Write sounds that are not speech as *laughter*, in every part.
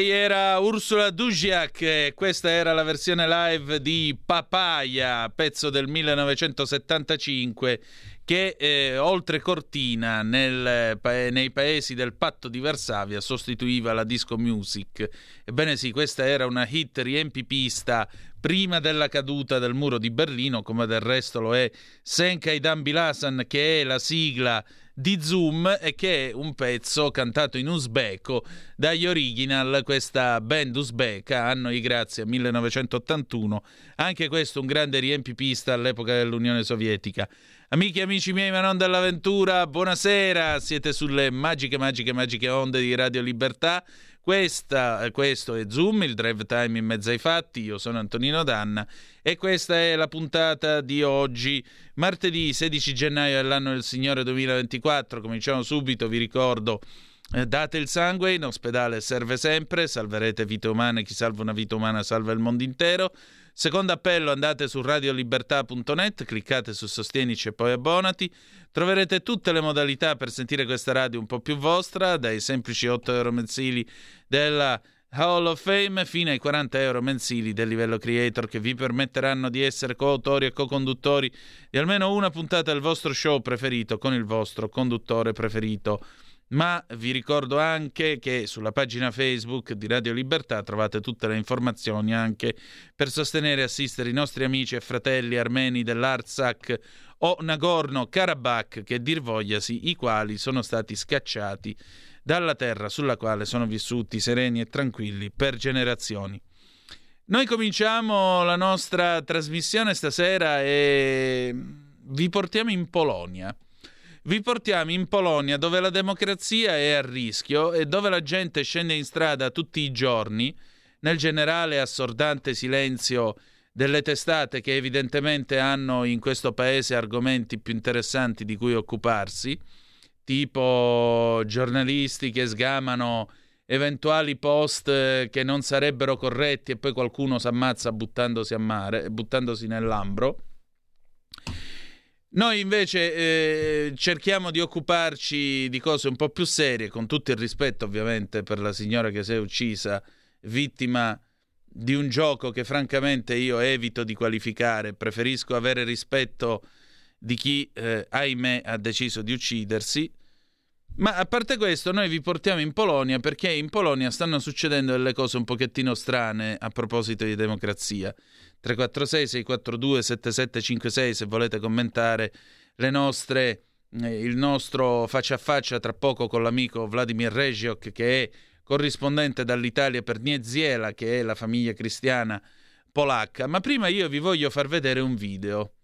Lei era Ursula Dujiak e questa era la versione live di Papaya, pezzo del 1975 che eh, oltre Cortina nel, nei paesi del patto di Varsavia sostituiva la disco music. Ebbene sì, questa era una hit riempipista prima della caduta del muro di Berlino, come del resto lo è Senkai Dambilasan, che è la sigla di Zoom e che è un pezzo cantato in uzbeko dagli original, questa band uzbeka, anno di grazia 1981, anche questo un grande riempipista all'epoca dell'Unione Sovietica. Amici e amici miei, ma non dell'avventura, buonasera, siete sulle magiche, magiche, magiche onde di Radio Libertà. Questa, questo è Zoom, il drive time in mezzo ai fatti. Io sono Antonino Danna e questa è la puntata di oggi, martedì 16 gennaio dell'anno del Signore 2024. Cominciamo subito, vi ricordo. Eh, date il sangue, in ospedale serve sempre, salverete vite umane, chi salva una vita umana salva il mondo intero. Secondo appello andate su radiolibertà.net, cliccate su Sostienici e poi abbonati. Troverete tutte le modalità per sentire questa radio un po' più vostra, dai semplici 8 euro mensili della Hall of Fame fino ai 40 euro mensili del livello creator che vi permetteranno di essere coautori e co-conduttori di almeno una puntata del vostro show preferito con il vostro conduttore preferito ma vi ricordo anche che sulla pagina Facebook di Radio Libertà trovate tutte le informazioni anche per sostenere e assistere i nostri amici e fratelli armeni dell'Artsakh o Nagorno-Karabakh, che dir vogliasi, i quali sono stati scacciati dalla terra sulla quale sono vissuti sereni e tranquilli per generazioni. Noi cominciamo la nostra trasmissione stasera e vi portiamo in Polonia vi portiamo in Polonia dove la democrazia è a rischio e dove la gente scende in strada tutti i giorni nel generale assordante silenzio delle testate che evidentemente hanno in questo paese argomenti più interessanti di cui occuparsi, tipo giornalisti che sgamano eventuali post che non sarebbero corretti e poi qualcuno si ammazza buttandosi a mare, buttandosi nell'ambro. Noi invece eh, cerchiamo di occuparci di cose un po' più serie, con tutto il rispetto ovviamente per la signora che si è uccisa, vittima di un gioco che francamente io evito di qualificare, preferisco avere rispetto di chi, eh, ahimè, ha deciso di uccidersi. Ma a parte questo, noi vi portiamo in Polonia perché in Polonia stanno succedendo delle cose un pochettino strane a proposito di democrazia. 346 642 7756 se volete commentare le nostre, eh, il nostro faccia a faccia tra poco con l'amico Vladimir Regiok che è corrispondente dall'Italia per Nieziela che è la famiglia cristiana polacca. Ma prima io vi voglio far vedere un video.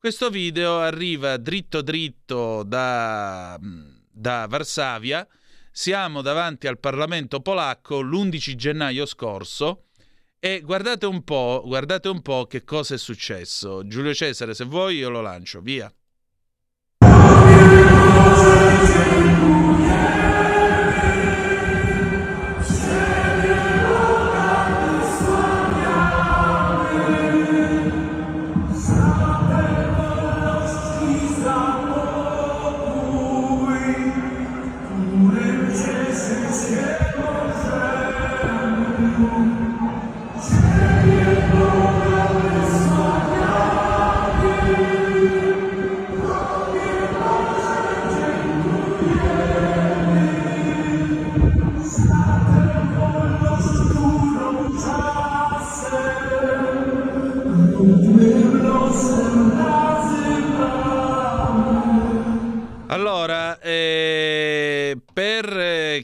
Questo video arriva dritto dritto da, da Varsavia. Siamo davanti al Parlamento polacco l'11 gennaio scorso e guardate un po', guardate un po' che cosa è successo. Giulio Cesare, se vuoi io lo lancio, via.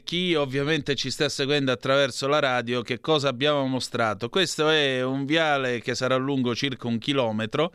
Chi ovviamente ci sta seguendo attraverso la radio, che cosa abbiamo mostrato? Questo è un viale che sarà lungo circa un chilometro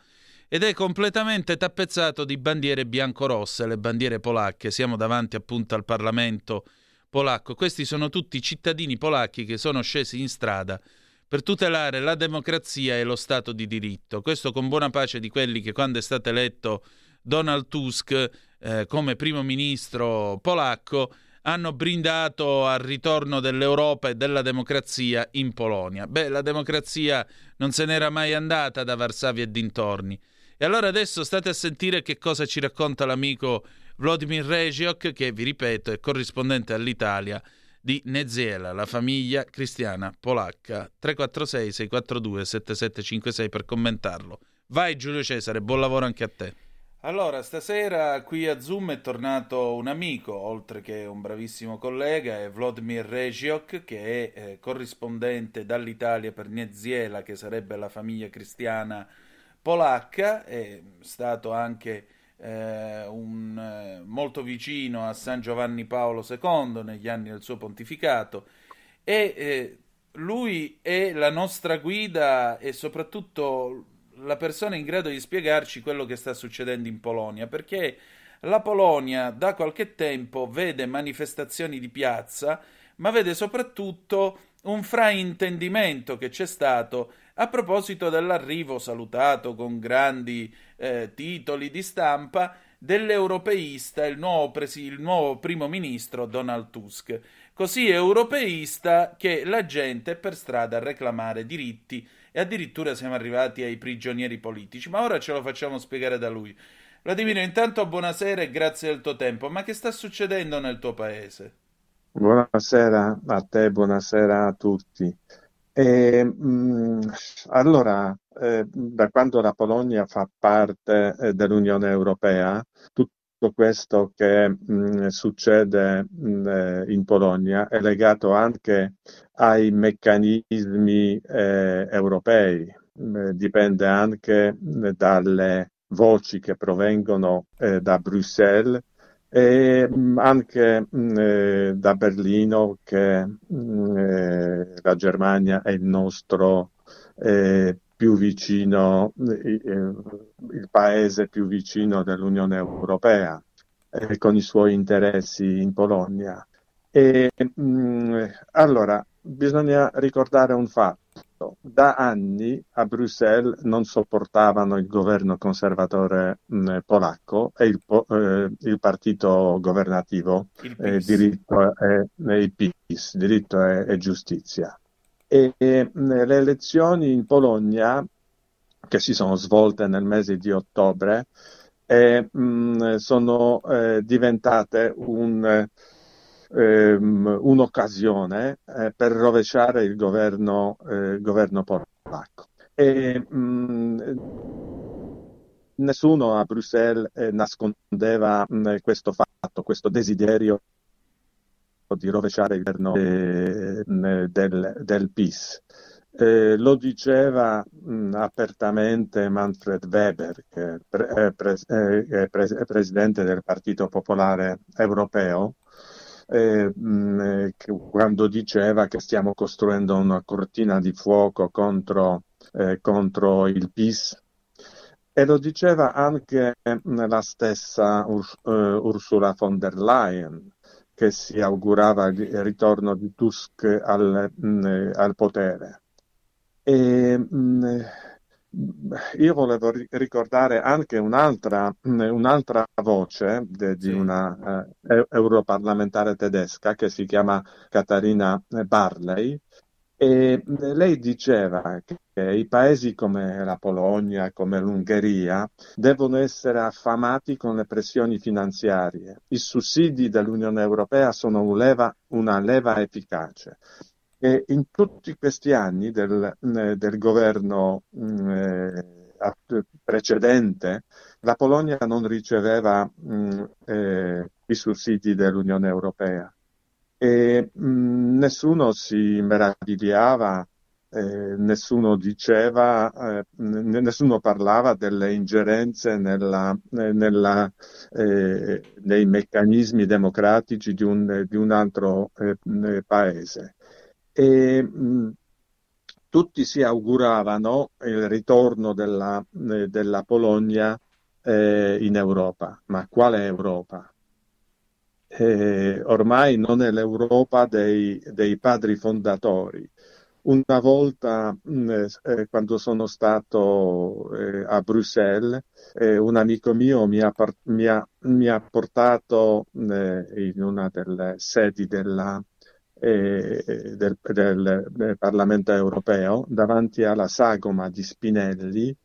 ed è completamente tappezzato di bandiere bianco-rosse, le bandiere polacche. Siamo davanti appunto al Parlamento polacco. Questi sono tutti cittadini polacchi che sono scesi in strada per tutelare la democrazia e lo Stato di diritto. Questo con buona pace di quelli che quando è stato eletto Donald Tusk eh, come primo ministro polacco hanno brindato al ritorno dell'Europa e della democrazia in Polonia. Beh, la democrazia non se n'era mai andata da Varsavia e dintorni. E allora adesso state a sentire che cosa ci racconta l'amico Vladimir Regiok, che vi ripeto è corrispondente all'Italia di Neziela, la famiglia cristiana polacca. 346 642 7756 per commentarlo. Vai Giulio Cesare, buon lavoro anche a te. Allora, stasera qui a Zoom è tornato un amico, oltre che un bravissimo collega, è Vladimir Regiok, che è eh, corrispondente dall'Italia per Nieziela, che sarebbe la famiglia cristiana polacca, è stato anche eh, un, eh, molto vicino a San Giovanni Paolo II negli anni del suo pontificato. E eh, lui è la nostra guida e soprattutto la persona in grado di spiegarci quello che sta succedendo in Polonia, perché la Polonia da qualche tempo vede manifestazioni di piazza, ma vede soprattutto un fraintendimento che c'è stato a proposito dell'arrivo salutato con grandi eh, titoli di stampa dell'europeista, il nuovo, presi- il nuovo primo ministro Donald Tusk, così europeista che la gente è per strada a reclamare diritti e addirittura siamo arrivati ai prigionieri politici, ma ora ce lo facciamo spiegare da lui. Vladimiro, intanto buonasera e grazie del tuo tempo, ma che sta succedendo nel tuo paese? Buonasera a te, buonasera a tutti. E, mh, mm, allora, eh, da quando la Polonia fa parte eh, dell'Unione Europea, tutto questo che mh, mm, succede mh, mm, eh, in Polonia è legato anche ai meccanismi eh, europei, eh, dipende anche dalle voci che provengono eh, da Bruxelles e anche eh, da Berlino che eh, la Germania è il nostro più vicino, il paese più vicino dell'Unione Europea, eh, con i suoi interessi in Polonia. E, mh, allora, bisogna ricordare un fatto. da anni a Bruxelles non sopportavano il governo conservatore mh, polacco e il, eh, il, partito governativo il eh, diritto e, il PIS, diritto e, e giustizia. E, e, le elezioni in Polonia, che si sono svolte nel mese di ottobre, eh, mh, sono eh, diventate un ehm, un'occasione eh, per rovesciare il governo, eh, governo polacco. E, mh, nessuno a Bruxelles eh, nascondeva mh, questo fatto, questo desiderio di rovesciare il governo eh, del, del PIS. Eh, lo diceva mh, apertamente Manfred Weber, che è, pre- è, pre- presidente del Partito Popolare Europeo, eh, mh, quando diceva che stiamo costruendo una cortina di fuoco contro, eh, contro il PIS. E lo diceva anche la stessa Urs- uh, Ursula von der Leyen, che si augurava il ritorno di Tusk al, mh, al potere. E, mh, io volevo ricordare anche un'altra, un'altra voce de, di una uh, europarlamentare tedesca che si chiama Catarina Barley e lei diceva che i paesi come la Polonia, come l'Ungheria, devono essere affamati con le pressioni finanziarie. I sussidi dell'Unione Europea sono un leva, una leva efficace. E in tutti questi anni del, eh, del governo mm, eh, precedente, la Polonia non riceveva mm, eh, i sussidi dell'Unione Europea e mh, mm, nessuno si meravigliava, eh, nessuno diceva, eh, nessuno parlava delle ingerenze nella, nella, eh, nei meccanismi democratici di un, di un altro paese e mh, tutti si auguravano il ritorno della, della Polonia in Europa. Ma quale Europa? Eh, ormai non è l'Europa dei, dei padri fondatori. Una volta, mh, eh, quando sono stato eh, a Bruxelles, eh, un amico mio mi ha, mi ha, mi ha portato in una delle sedi della, eh, del, del, del, Parlamento europeo davanti alla sagoma di Spinelli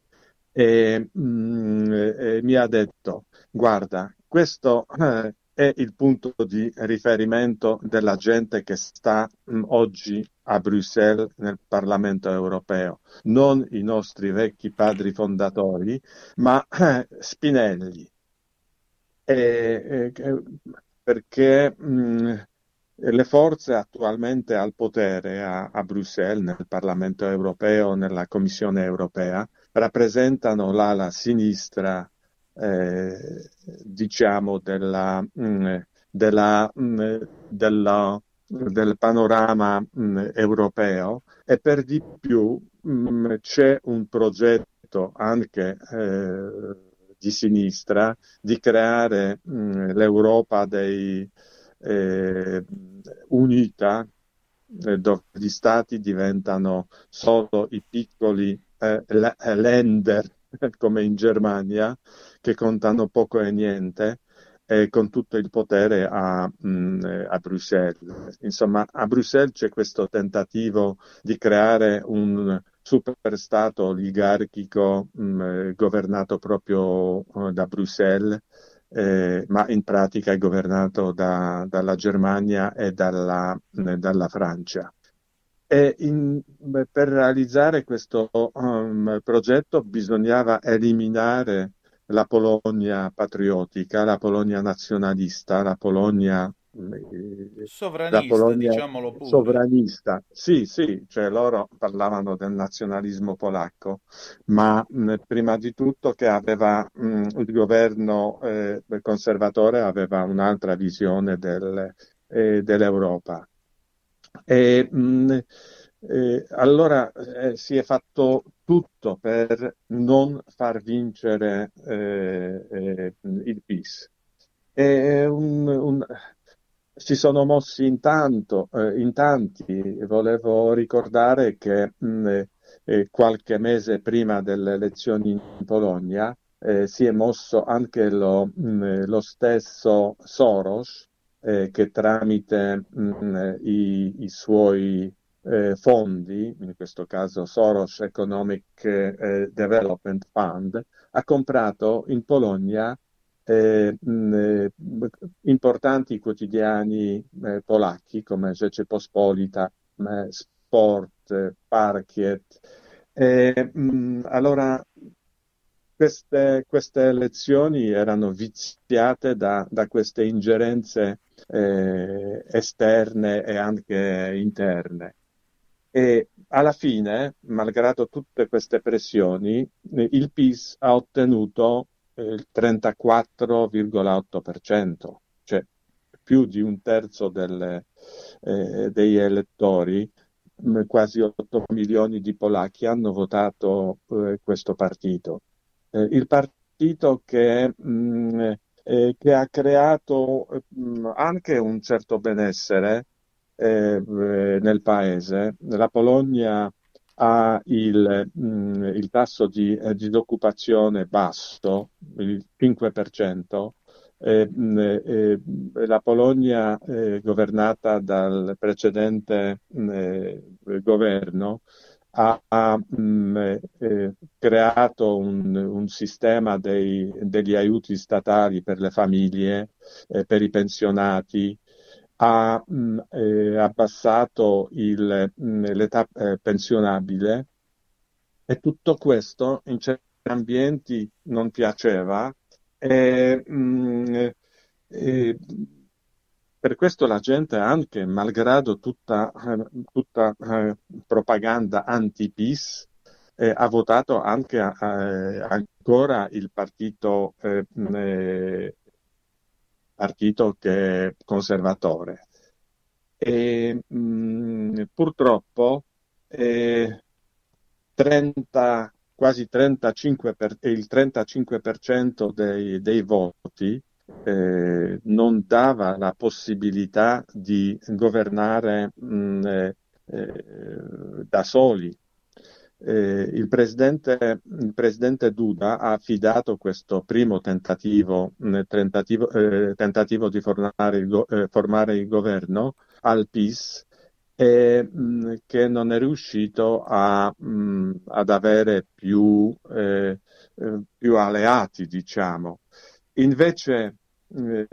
e, mh, mm, e mi ha detto guarda questo eh, è il punto di riferimento della gente che sta mh, oggi a Bruxelles nel Parlamento europeo, non i nostri vecchi padri fondatori, ma eh, Spinelli. E, e, perché mh, le forze attualmente al potere a, a, Bruxelles, nel Parlamento europeo, nella Commissione europea, rappresentano l'ala sinistra, eh, diciamo, della, mm, della, mm, della, del panorama mm, europeo. E per di più c'è un progetto anche eh, di sinistra di creare l'Europa dei eh, unita eh, dove gli stati diventano solo i piccoli eh, lender *laughs* come in Germania che contano poco e niente e con tutto il potere a, mh, mm, a, Bruxelles. Insomma, a Bruxelles c'è questo tentativo di creare un superstato oligarchico mh, mm, governato proprio uh, da Bruxelles eh, ma in pratica è governato da, dalla Germania e dalla, eh, dalla Francia. In, per realizzare questo um, progetto bisognava eliminare la Polonia patriottica, la Polonia nazionalista, la Polonia sovranista, Polonia, diciamolo pure. Sovranista, sì, sì, cioè loro parlavano del nazionalismo polacco, ma mh, prima di tutto che aveva mh, il governo eh, conservatore aveva un'altra visione del, eh, dell'Europa. E, mh, eh, allora eh, si è fatto tutto per non far vincere eh, eh, il PIS. Un, un si sono mossi in, tanto, eh, in tanti. Volevo ricordare che mh, eh, qualche mese prima delle elezioni in Polonia si è mosso anche lo, mh, lo stesso Soros, che tramite mh, i, i, suoi eh, fondi, in questo caso Soros Economic eh, Development Fund, ha comprato in Polonia eh, mh, importanti quotidiani eh, polacchi come Rzeczpospolita, Sport, Parkiet. Mh, allora queste, queste, elezioni erano viziate da, da queste ingerenze eh, esterne e anche interne. E alla fine, malgrado tutte queste pressioni, il PIS ha ottenuto il 34,8%, cioè più di un terzo delle, eh, degli elettori, quasi 8 milioni di polacchi hanno votato eh, questo partito. Eh, il partito che, mh, eh, che ha creato mh, anche un certo benessere eh, nel paese. La Polonia ha il, mh, mm, il tasso di eh, disoccupazione basso, il 5%. Eh, mm, eh, la Polonia, eh, governata dal precedente mm, eh, governo, ha, ha mh, eh, creato un, un sistema dei, degli aiuti statali per le famiglie, per i pensionati, ha mh, eh, abbassato il, mh, l'età eh, pensionabile e tutto questo in certi ambienti non piaceva e, mh, e per questo la gente anche, malgrado tutta, tutta eh, propaganda anti-PIS, eh, ha votato anche eh, ancora il partito eh, partito che conservatore. E, mh, mm, purtroppo eh, 30, quasi 35 per, il 35% dei, dei voti eh, non dava la possibilità di governare mh, mm, eh, eh, da soli eh, il, presidente, il, presidente, Duda ha affidato questo primo tentativo, tentativo, eh, tentativo di formare il, eh, formare il, governo al PIS e mh, che non è riuscito a, mh, ad avere più, eh, eh, più, alleati, diciamo. Invece eh,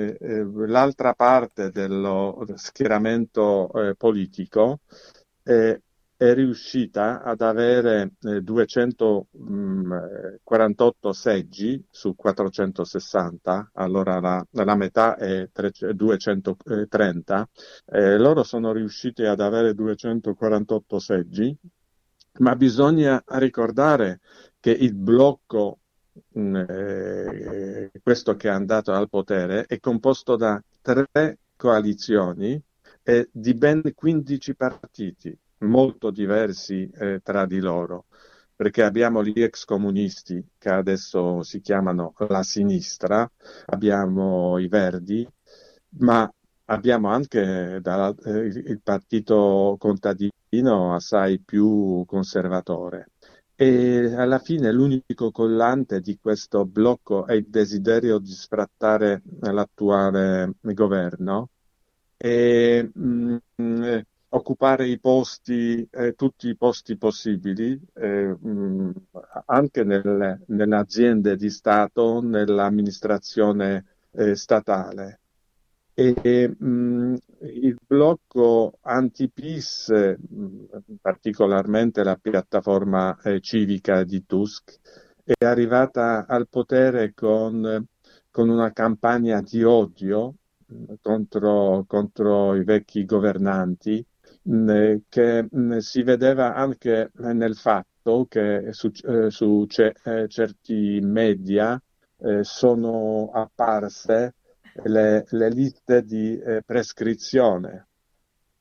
l'altra parte dello schieramento politico è riuscita ad avere eh, 248 mm, seggi su 460, allora la, la metà è 230, eh, loro sono riusciti ad avere 248 seggi, ma bisogna ricordare che il blocco mm, eh, questo che è andato al potere è composto da tre coalizioni e di ben 15 partiti molto diversi eh, tra di loro, perché abbiamo gli ex comunisti che adesso si chiamano la sinistra, abbiamo i verdi, ma abbiamo anche da, eh, il partito contadino assai più conservatore. E alla fine l'unico collante di questo blocco è il desiderio di sfrattare l'attuale governo. E, mh, mm, occupare i posti, eh, tutti i posti possibili, eh, mh, anche nel, nelle aziende di Stato, nell'amministrazione eh, statale. E mh, il blocco anti-PIS, particolarmente la piattaforma eh, civica di Tusk, è arrivata al potere con, con una campagna di odio contro, contro i vecchi governanti che si vedeva anche nel fatto che su, eh, su eh, certi media eh, sono apparse le, le liste di prescrizione.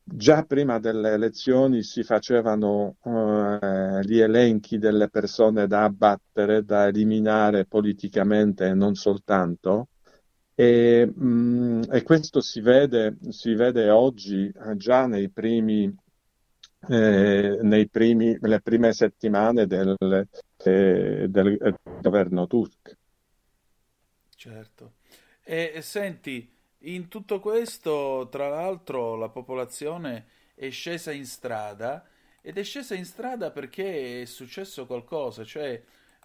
Già prima delle elezioni si facevano eh, gli elenchi delle persone da abbattere, da eliminare politicamente e non soltanto, E, mh, e questo si vede, si vede oggi eh, già nei primi, eh, nei primi, nelle prime settimane del, eh, del, governo Tusk. Certo. E, e senti, in tutto questo, tra l'altro, la popolazione è scesa in strada ed è scesa in strada perché è successo qualcosa, cioè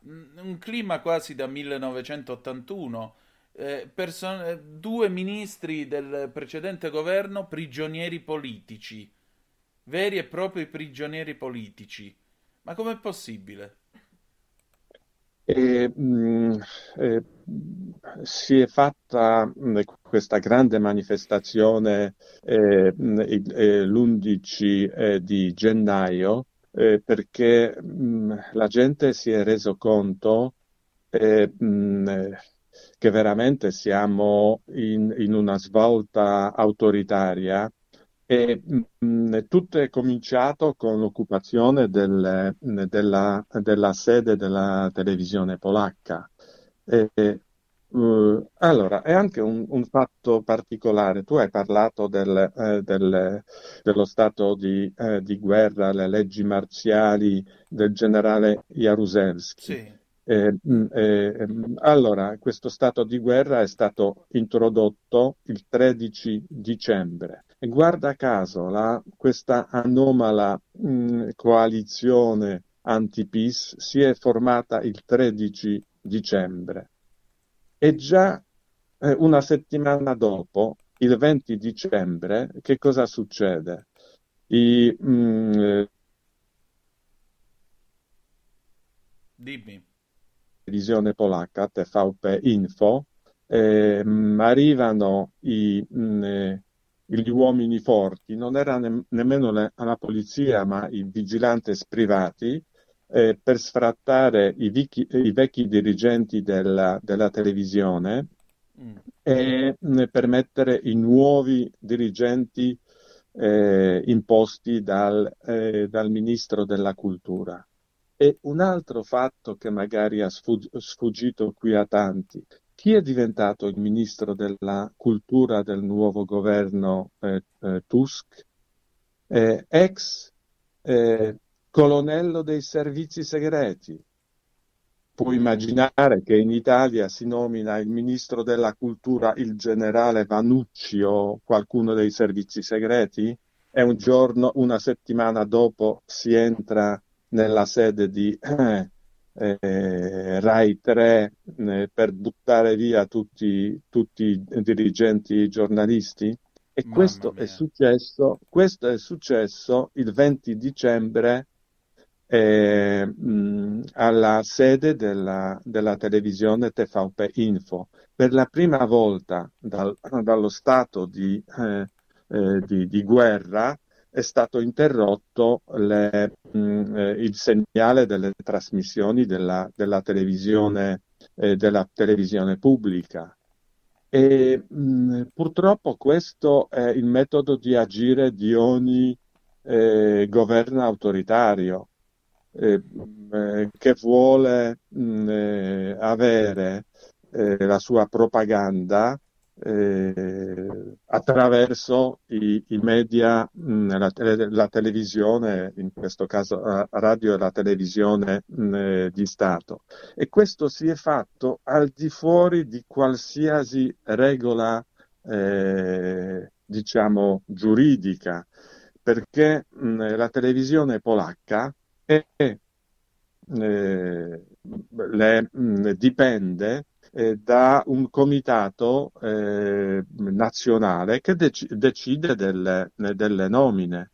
un clima quasi da 1981 eh, person- eh, due ministri del precedente governo prigionieri politici, veri e propri prigionieri politici. Ma com'è possibile? E, mh, mm, eh, si è fatta mh, mm, questa grande manifestazione eh, mm, l'11 eh, di gennaio eh, perché la gente si è reso conto che veramente siamo in, in una svolta autoritaria e mh, tutto è cominciato con l'occupazione del, della, della, sede della televisione polacca. E, uh, allora, è anche un, un, fatto particolare. Tu hai parlato del, eh, del, dello stato di, eh, di, guerra, le leggi marziali del generale Jaruzelski. Sì. Eh, eh, allora, questo stato di guerra è stato introdotto il 13 dicembre. E guarda caso la, questa anomala mh, coalizione anti-PIS si è formata il 13 dicembre. E già eh, una settimana dopo, il 20 dicembre, che cosa succede? I, mh, Dimmi televisione polacca, TVP Info, eh, arrivano i, mh, mm, eh, gli uomini forti, non era ne- nemmeno le- la polizia, ma i vigilanti privati, eh, per sfrattare i, vichi, i, vecchi dirigenti della, della televisione mm. e mh, mm, per mettere i nuovi dirigenti eh, imposti dal, eh, dal ministro della cultura. E un altro fatto che magari ha sfuggito qui a tanti, chi è diventato il ministro della cultura del nuovo governo eh, eh, Tusk? Eh, ex colonnello dei servizi segreti. Puoi immaginare che in Italia si nomina il ministro della cultura il generale Vanucci o qualcuno dei servizi segreti e un giorno, una settimana dopo, si entra nella sede di eh, eh, Rai 3 eh, per buttare via tutti, tutti, i dirigenti giornalisti? E questo è, successo, questo è successo il 20 dicembre eh, mh, alla sede della, della, televisione TVP Info. Per la prima volta dal, dallo stato di, eh, eh, di, di guerra è stato interrotto le, mh, mm, eh, il segnale delle trasmissioni della, della, televisione, eh, della televisione, pubblica. E mh, mm, purtroppo questo è il metodo di agire di ogni eh, governo autoritario eh, eh, che vuole mh, eh, avere la sua propaganda eh, attraverso i, i media, mh, la, la, televisione, in questo caso radio e la televisione mh, eh, di Stato. E questo si è fatto al di fuori di qualsiasi regola, eh, diciamo, giuridica, perché mh, la televisione polacca è, eh, le, dipende eh, da un comitato eh, nazionale che dec- decide delle, delle nomine.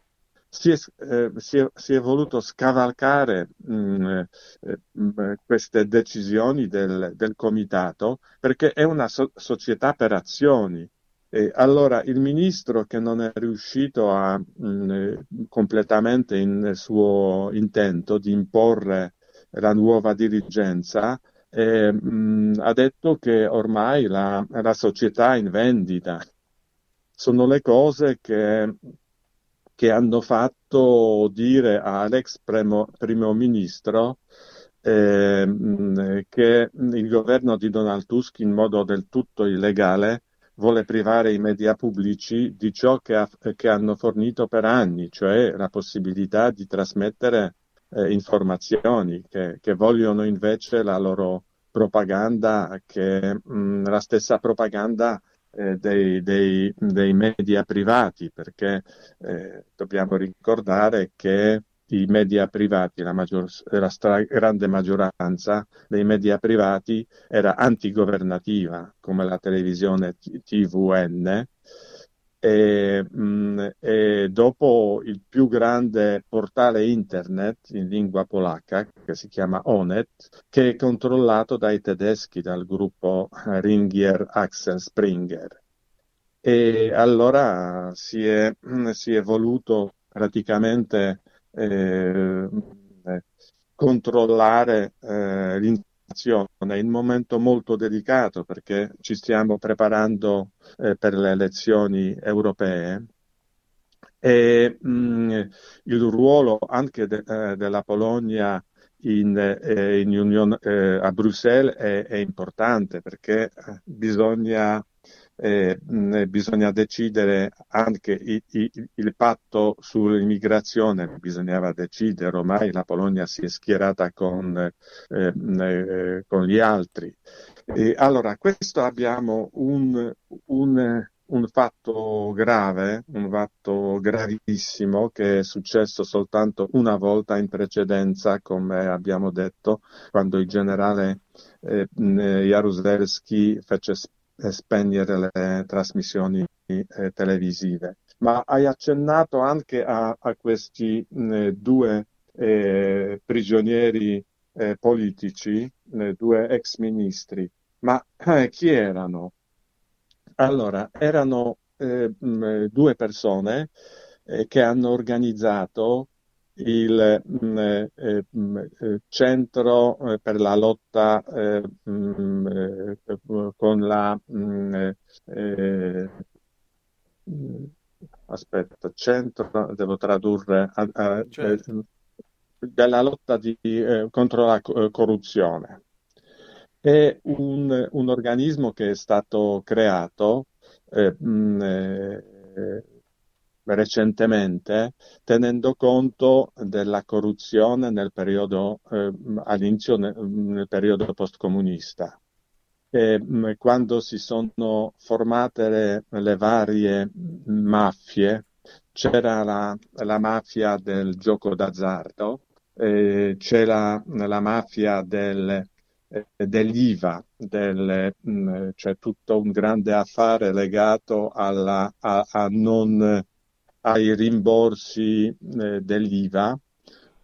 Si è, eh, si, è, si è, voluto scavalcare mh, mm, eh, mh, queste decisioni del, del, comitato perché è una so- società per azioni. E allora il ministro che non è riuscito a, mh, mm, completamente in suo intento di imporre la nuova dirigenza eh, mh, ha detto che ormai la, la, società è in vendita. Sono le cose che, che hanno fatto dire a Alex primo, primo ministro eh, che il governo di Donald Tusk in modo del tutto illegale vuole privare i media pubblici di ciò che, ha, che hanno fornito per anni, cioè la possibilità di trasmettere eh, informazioni che, che, vogliono invece la loro propaganda, che mh, la stessa propaganda eh, dei, dei, dei, media privati, perché eh, dobbiamo ricordare che i media privati, la, maggior, la stra- grande maggioranza dei media privati era antigovernativa, come la televisione TVN, e, mh, mm, e, dopo il più grande portale internet in lingua polacca, che si chiama Onet, che è controllato dai tedeschi, dal gruppo Ringier Axel Springer. E allora si è, si è voluto praticamente eh, controllare eh. È un momento molto delicato perché ci stiamo preparando eh, per le elezioni europee. E mh, il ruolo anche de, eh, della Polonia in, eh, in Unione, eh, a Bruxelles è, è, importante perché bisogna eh, bisogna decidere anche i, i, il patto sull'immigrazione, bisognava decidere, ormai la Polonia si è schierata con, eh, eh, con gli altri. E allora, questo abbiamo un, un, un fatto grave, un fatto gravissimo che è successo soltanto una volta in precedenza, come abbiamo detto, quando il generale eh, Jaruzelski fece spegnere le trasmissioni eh, televisive. Ma hai accennato anche a, a questi mh, due eh, prigionieri eh, politici, due ex ministri. Ma eh, chi erano? Allora, erano eh, mh, due persone eh, che hanno organizzato il mh, mm, eh, eh, mm, eh, centro eh, per la lotta eh, mh, mm, eh, con la mh, aspetta, centro, devo tradurre a, a, certo. della lotta di, contro la corruzione. È un, un, organismo che è stato creato recentemente, tenendo conto della corruzione nel periodo, eh, all'inizio nel, periodo postcomunista. E, mm, quando si sono formate le, le varie mafie, c'era la, la, mafia del gioco d'azzardo, eh, c'era la mafia del, eh, dell'IVA, del, mh, mm, cioè tutto un grande affare legato alla, a, a non ai rimborsi eh, dell'IVA.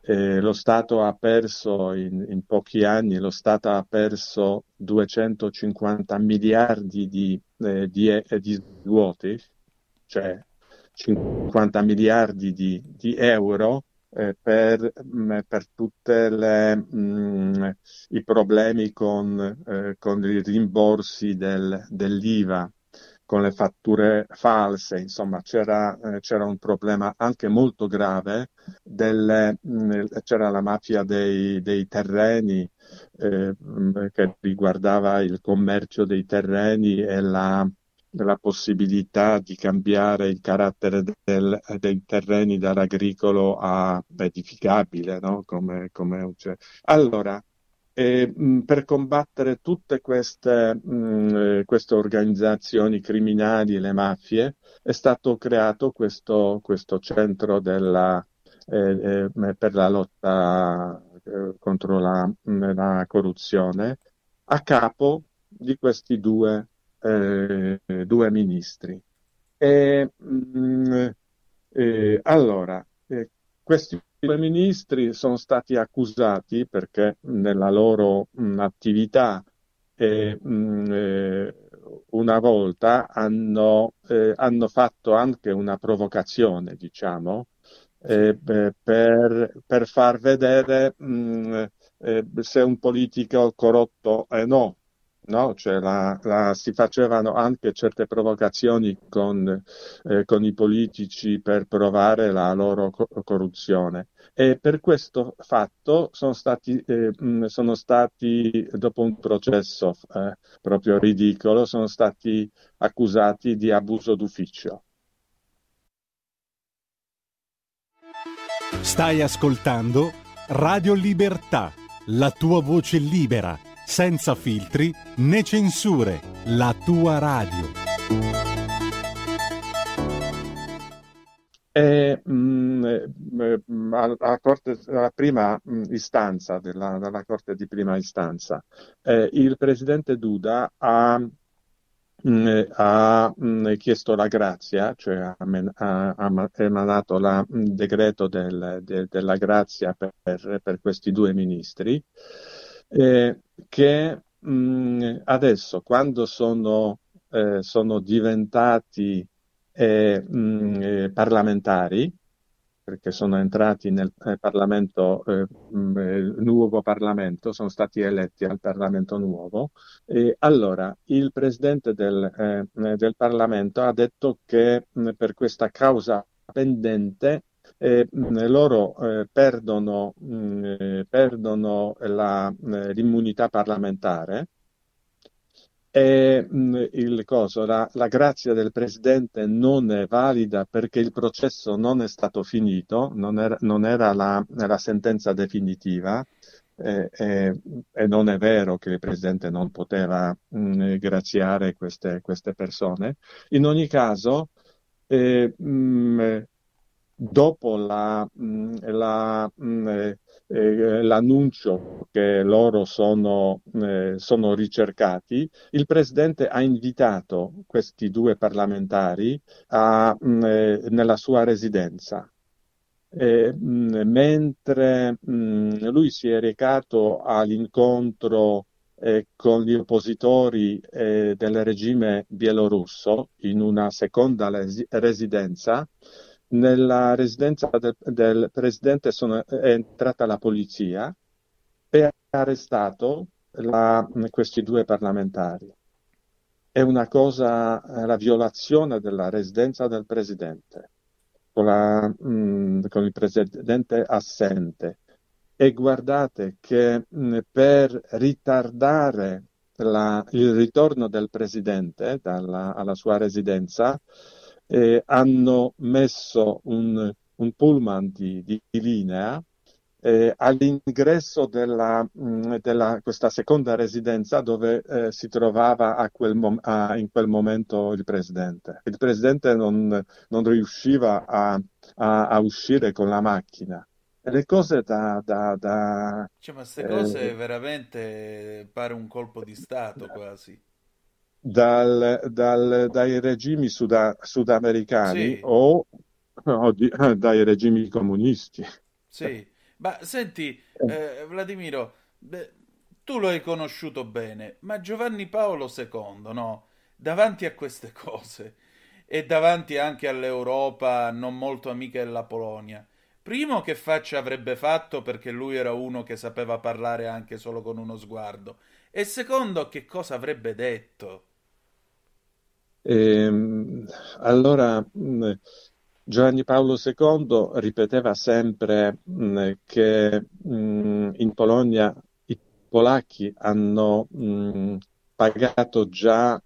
Eh, lo Stato ha perso in, in, pochi anni, lo Stato ha perso 250 miliardi di, eh, di, eh, di svuoti, cioè 50 miliardi di, di euro eh, per, mm, per tutti mm, i problemi con, eh, con i rimborsi del, dell'IVA con le fatture false, insomma c'era, eh, c'era un problema anche molto grave, delle, mh, c'era la mafia dei, dei terreni eh, mm, che riguardava il commercio dei terreni e la, la possibilità di cambiare il carattere del, dei terreni dall'agricolo a edificabile, no? come, come, allora, e, mh, per combattere tutte queste, mh, queste, organizzazioni criminali, le mafie, è stato creato questo, questo centro della, eh, eh, per la lotta eh, contro la, la, corruzione a capo di questi due, eh, due ministri. E, mh, allora, eh, questi due ministri sono stati accusati perché nella loro mh, attività eh, mh, una volta hanno, eh, hanno, fatto anche una provocazione, diciamo, per, per, far vedere mh, se un politico corrotto o no. No, cioè la, la, si facevano anche certe provocazioni con, eh, con, i politici per provare la loro co- corruzione e per questo fatto sono stati, eh, sono stati dopo un processo eh, proprio ridicolo, sono stati accusati di abuso d'ufficio. Stai ascoltando Radio Libertà, la tua voce libera senza filtri né censure, la tua radio. E, mh, mm, eh, alla, corte, alla prima mh, mm, istanza della, della, Corte di prima istanza, eh, il Presidente Duda ha, mh, mm, ha chiesto la grazia, cioè ha, ha, ha emanato il decreto del, de, della grazia per, per, questi due ministri eh, che mh, adesso quando sono, eh, sono diventati eh, mh, eh, parlamentari, perché sono entrati nel eh, Parlamento, eh, mh, nuovo Parlamento, sono stati eletti al Parlamento nuovo, e allora il Presidente del, del Parlamento ha detto che per questa causa pendente eh, loro eh, perdono, mh, perdono la, l'immunità parlamentare e mh, il coso, la, la, grazia del presidente non è valida perché il processo non è stato finito, non era, non era la, la, sentenza definitiva eh, eh, e non è vero che il presidente non poteva mh, graziare queste, queste, persone. In ogni caso, eh, mh, dopo la, mm, la, mm, eh, l'annuncio che loro sono, eh, sono, ricercati, il Presidente ha invitato questi due parlamentari a, mm, eh, nella sua residenza. E, mentre lui si è recato all'incontro eh, con gli oppositori eh, del regime bielorusso in una seconda res- residenza, nella residenza del, del presidente sono, è entrata la polizia e ha arrestato la, questi due parlamentari. È una cosa, la violazione della residenza del presidente, con, la, mh, mm, con il presidente assente. E guardate che mh, per ritardare la, il ritorno del presidente dalla, alla sua residenza, eh, hanno messo un, un pullman di, di, di linea eh, all'ingresso della, mh, mm, della, questa seconda residenza dove eh, si trovava quel mom- a, in quel momento il presidente. Il presidente non, non riusciva a, a, a, uscire con la macchina. E le cose da... da, da cioè, ma queste cose eh, veramente pare un colpo di Stato quasi dal, dal, dai regimi suda, sudamericani sì. o, o di, *laughs* dai regimi comunisti. Sì, ma senti, eh, Vladimiro, beh, tu lo hai conosciuto bene, ma Giovanni Paolo II, no? Davanti a queste *laughs* cose e davanti anche all'Europa non molto amica della Polonia, primo che faccia avrebbe fatto perché lui era uno che sapeva parlare anche solo con uno sguardo, e secondo che cosa avrebbe detto? E, ehm, allora, Giovanni Paolo II ripeteva sempre che in Polonia i polacchi hanno pagato già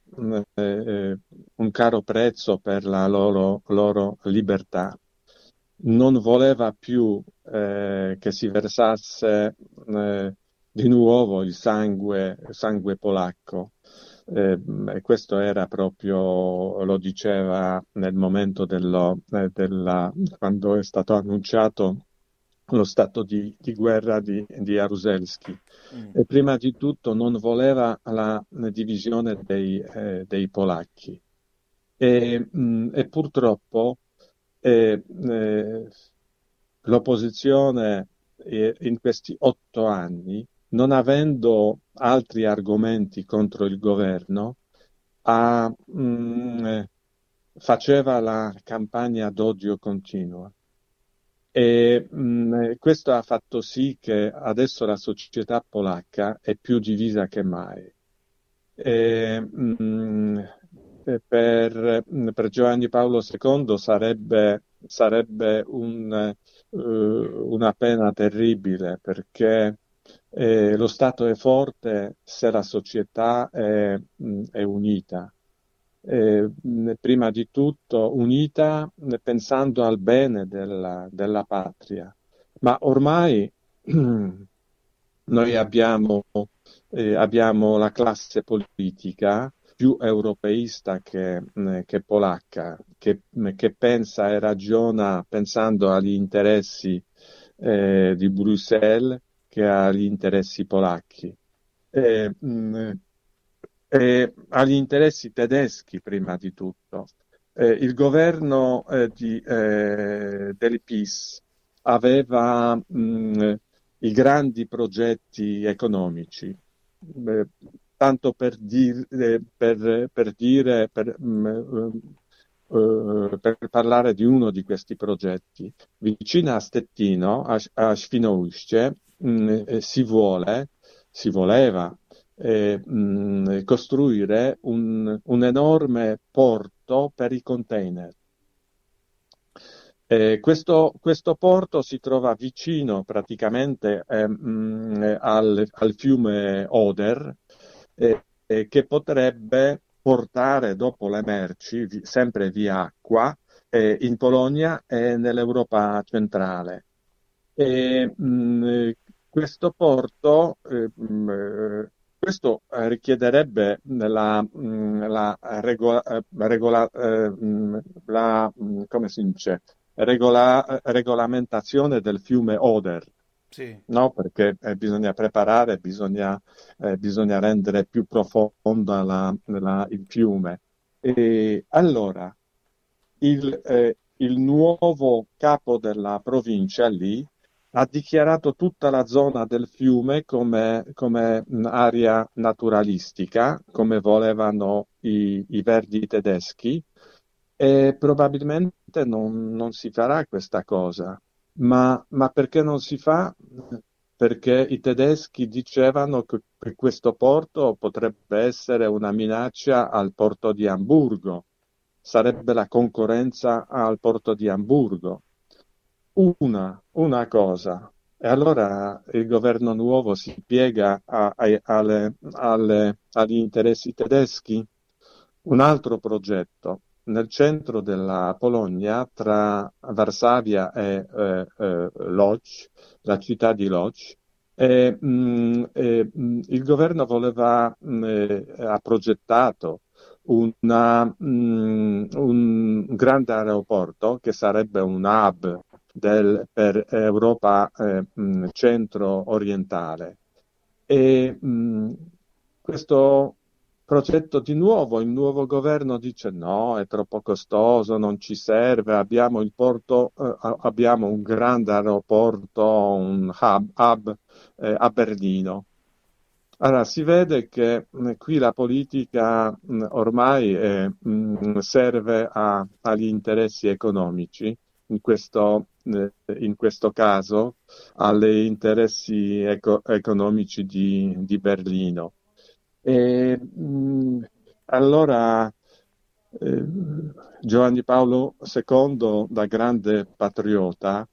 eh, un caro prezzo per la loro, loro libertà. Non voleva più eh, che si versasse eh, di nuovo il sangue, sangue polacco. Eh, e questo era proprio, lo diceva nel momento dello, eh, della, quando è stato annunciato lo stato di, di guerra di, di Jaruzelski. Mm. E prima di tutto non voleva la, divisione dei, eh, dei polacchi. E, mh, mm, e purtroppo eh, eh, l'opposizione eh, in questi otto anni non avendo altri argomenti contro il governo, ha, mh, mm, faceva la campagna d'odio continua. E mh, mm, questo ha fatto sì che adesso la società polacca è più divisa che mai. E, mh, per, per, Giovanni Paolo II sarebbe, sarebbe un, uh, una pena terribile perché eh, lo Stato è forte se la società è, è unita. Eh, prima di tutto unita pensando al bene della, della patria. Ma ormai *clears throat* noi abbiamo, eh, abbiamo, la classe politica più europeista che, che polacca, che, che, pensa e ragiona pensando agli interessi eh, di Bruxelles che agli interessi polacchi. E, mh, e agli interessi tedeschi prima di tutto. Eh, il governo eh, di, eh, del PIS aveva mh, i grandi progetti economici, tanto per, dir, eh, per, per dire, per, mh, uh, per, parlare di uno di questi progetti. Vicino a Stettino, a, a Świnoujście, mh, si vuole, si voleva eh, mh, costruire un, un, enorme porto per i container. Eh, questo, questo, porto si trova vicino praticamente eh, mh, al, al, fiume Oder, eh, che potrebbe portare dopo le merci, vi, sempre via acqua, eh, in Polonia e nell'Europa centrale. E, mh, questo porto eh, questo eh, richiederebbe la, mm, la, regola, eh, regola, eh, mm, la mm, come si dice, regola, regolamentazione del fiume Oder. Sì. No? Perché eh, bisogna preparare, bisogna, eh, bisogna, rendere più profonda la, la, il fiume. E allora, il, eh, il nuovo capo della provincia lì ha dichiarato tutta la zona del fiume come, come area naturalistica, come volevano i, i verdi tedeschi, e probabilmente non, non, si farà questa cosa. Ma, ma perché non si fa? Perché i tedeschi dicevano che, che questo porto potrebbe essere una minaccia al porto di Amburgo, sarebbe la concorrenza al porto di Amburgo una, una cosa. E allora il governo nuovo si piega a, a, alle, alle, agli interessi tedeschi. Un altro progetto nel centro della Polonia, tra Varsavia e eh, eh, Lodz, la città di Lodz, e, mh, mm, e, mh, mm, il governo voleva, mh, mm, ha progettato una, un grande aeroporto che sarebbe un hub del, per Europa eh, centro-orientale. E mh, questo progetto di nuovo, il nuovo governo dice no, è troppo costoso, non ci serve, abbiamo porto, eh, abbiamo un grande aeroporto, un hub, hub eh, a Berlino. Allora, si vede che mh, qui la politica mh, ormai è, mh, serve a, agli interessi economici in questo, eh, in questo caso agli interessi eco- economici di, di, Berlino. E, mh, allora eh, Giovanni Paolo II, da grande patriota,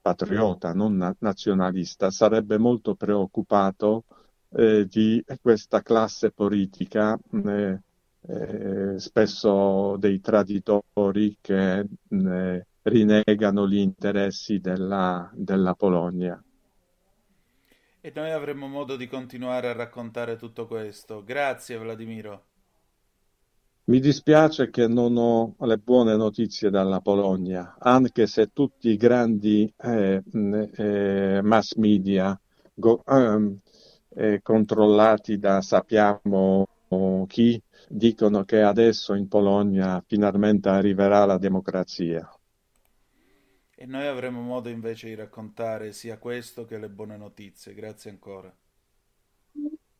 patriota, non nazionalista, sarebbe molto preoccupato eh, di questa classe politica, eh, eh, spesso dei traditori che rinegano gli interessi della, della Polonia. E noi avremo modo di continuare a raccontare tutto questo. Grazie Vladimiro. Mi dispiace che non ho le buone notizie dalla Polonia, anche se tutti i grandi eh, eh, mass media go, eh, eh, controllati da sappiamo chi dicono che adesso in Polonia finalmente arriverà la democrazia. E noi avremo modo invece di raccontare sia questo che le buone notizie. Grazie ancora.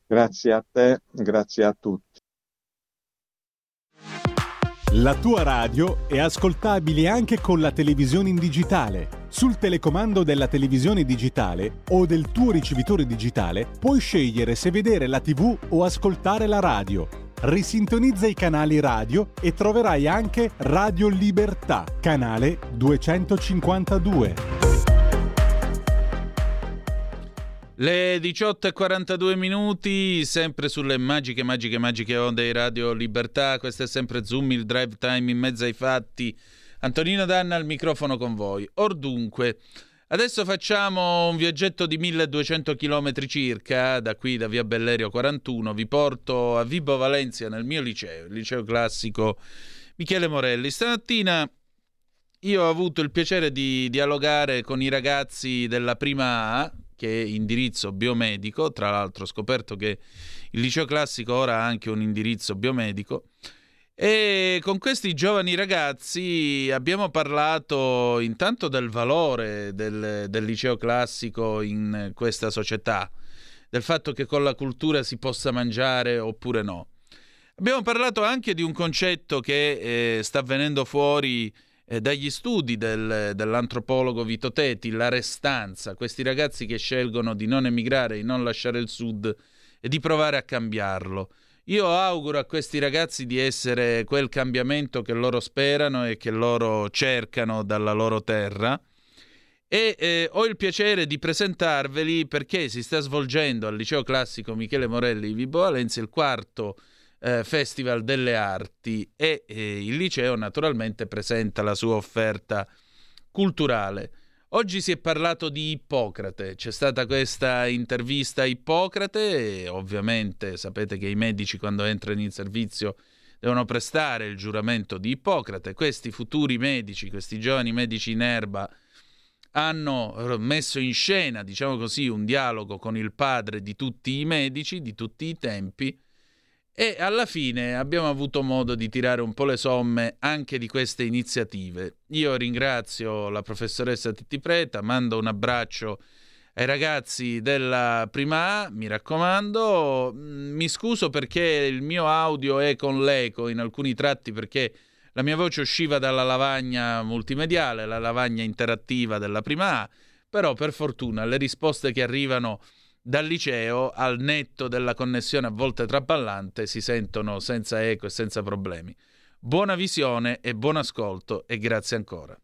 Grazie a te, grazie a tutti. La tua radio è ascoltabile anche con la televisione in digitale. Sul telecomando della televisione digitale o del tuo ricevitore digitale puoi scegliere se vedere la TV o ascoltare la radio. Risintonizza i canali radio e troverai anche Radio Libertà, canale 252. Le 18.42 minuti, sempre sulle magiche, magiche, magiche onde di Radio Libertà. Questo è sempre Zoom, il drive time in mezzo ai fatti. Antonino Danna al microfono con voi. Or dunque, adesso facciamo un viaggetto di 1200 km circa, da qui da via Bellerio 41, vi porto a Vibo Valencia nel mio liceo, il liceo classico Michele Morelli. Stamattina io ho avuto il piacere di dialogare con i ragazzi della prima A, che è indirizzo biomedico, tra l'altro ho scoperto che il liceo classico ora ha anche un indirizzo biomedico e con questi giovani ragazzi abbiamo parlato intanto del valore del, del, liceo classico in questa società, del fatto che con la cultura si possa mangiare oppure no. Abbiamo parlato anche di un concetto che eh, sta venendo fuori eh, dagli studi del, dell'antropologo Vito Teti, la restanza, questi ragazzi che scelgono di non emigrare, di non lasciare il sud e di provare a cambiarlo. Io auguro a questi ragazzi di essere quel cambiamento che loro sperano e che loro cercano dalla loro terra e eh, ho il piacere di presentarveli perché si sta svolgendo al liceo classico Michele Morelli di Vibo Valenza il quarto eh, Festival delle Arti e eh, il liceo naturalmente presenta la sua offerta culturale. Oggi si è parlato di Ippocrate, c'è stata questa intervista a Ippocrate e ovviamente sapete che i medici quando entrano in servizio devono prestare il giuramento di Ippocrate. Questi futuri medici, questi giovani medici in erba hanno messo in scena, diciamo così, un dialogo con il padre di tutti i medici di tutti i tempi e alla fine abbiamo avuto modo di tirare un po' le somme anche di queste iniziative. Io ringrazio la professoressa Titti Preta, mando un abbraccio ai ragazzi della prima A, mi raccomando, mm, mi scuso perché il mio audio è con l'eco in alcuni tratti perché la mia voce usciva dalla lavagna multimediale, la lavagna interattiva della prima A, però per fortuna le risposte che arrivano dal liceo al netto della connessione a volte traballante si sentono senza eco e senza problemi. Buona visione e buon ascolto e grazie ancora.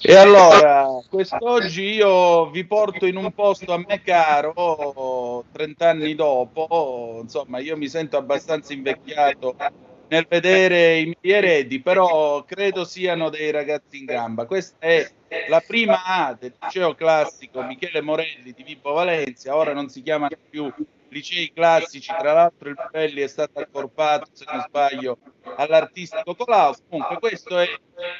E allora, quest'oggi io vi porto in un posto a me caro, 30 anni dopo, insomma io mi sento abbastanza invecchiato nel vedere i miei eredi, però credo siano dei ragazzi in gamba. Questa è la prima A del liceo classico Michele Morelli di Vibo Valencia, ora non si chiamano più licei classici, tra l'altro il Morelli è stato accorpato, se non sbaglio, all'artistico Colau. Comunque questo è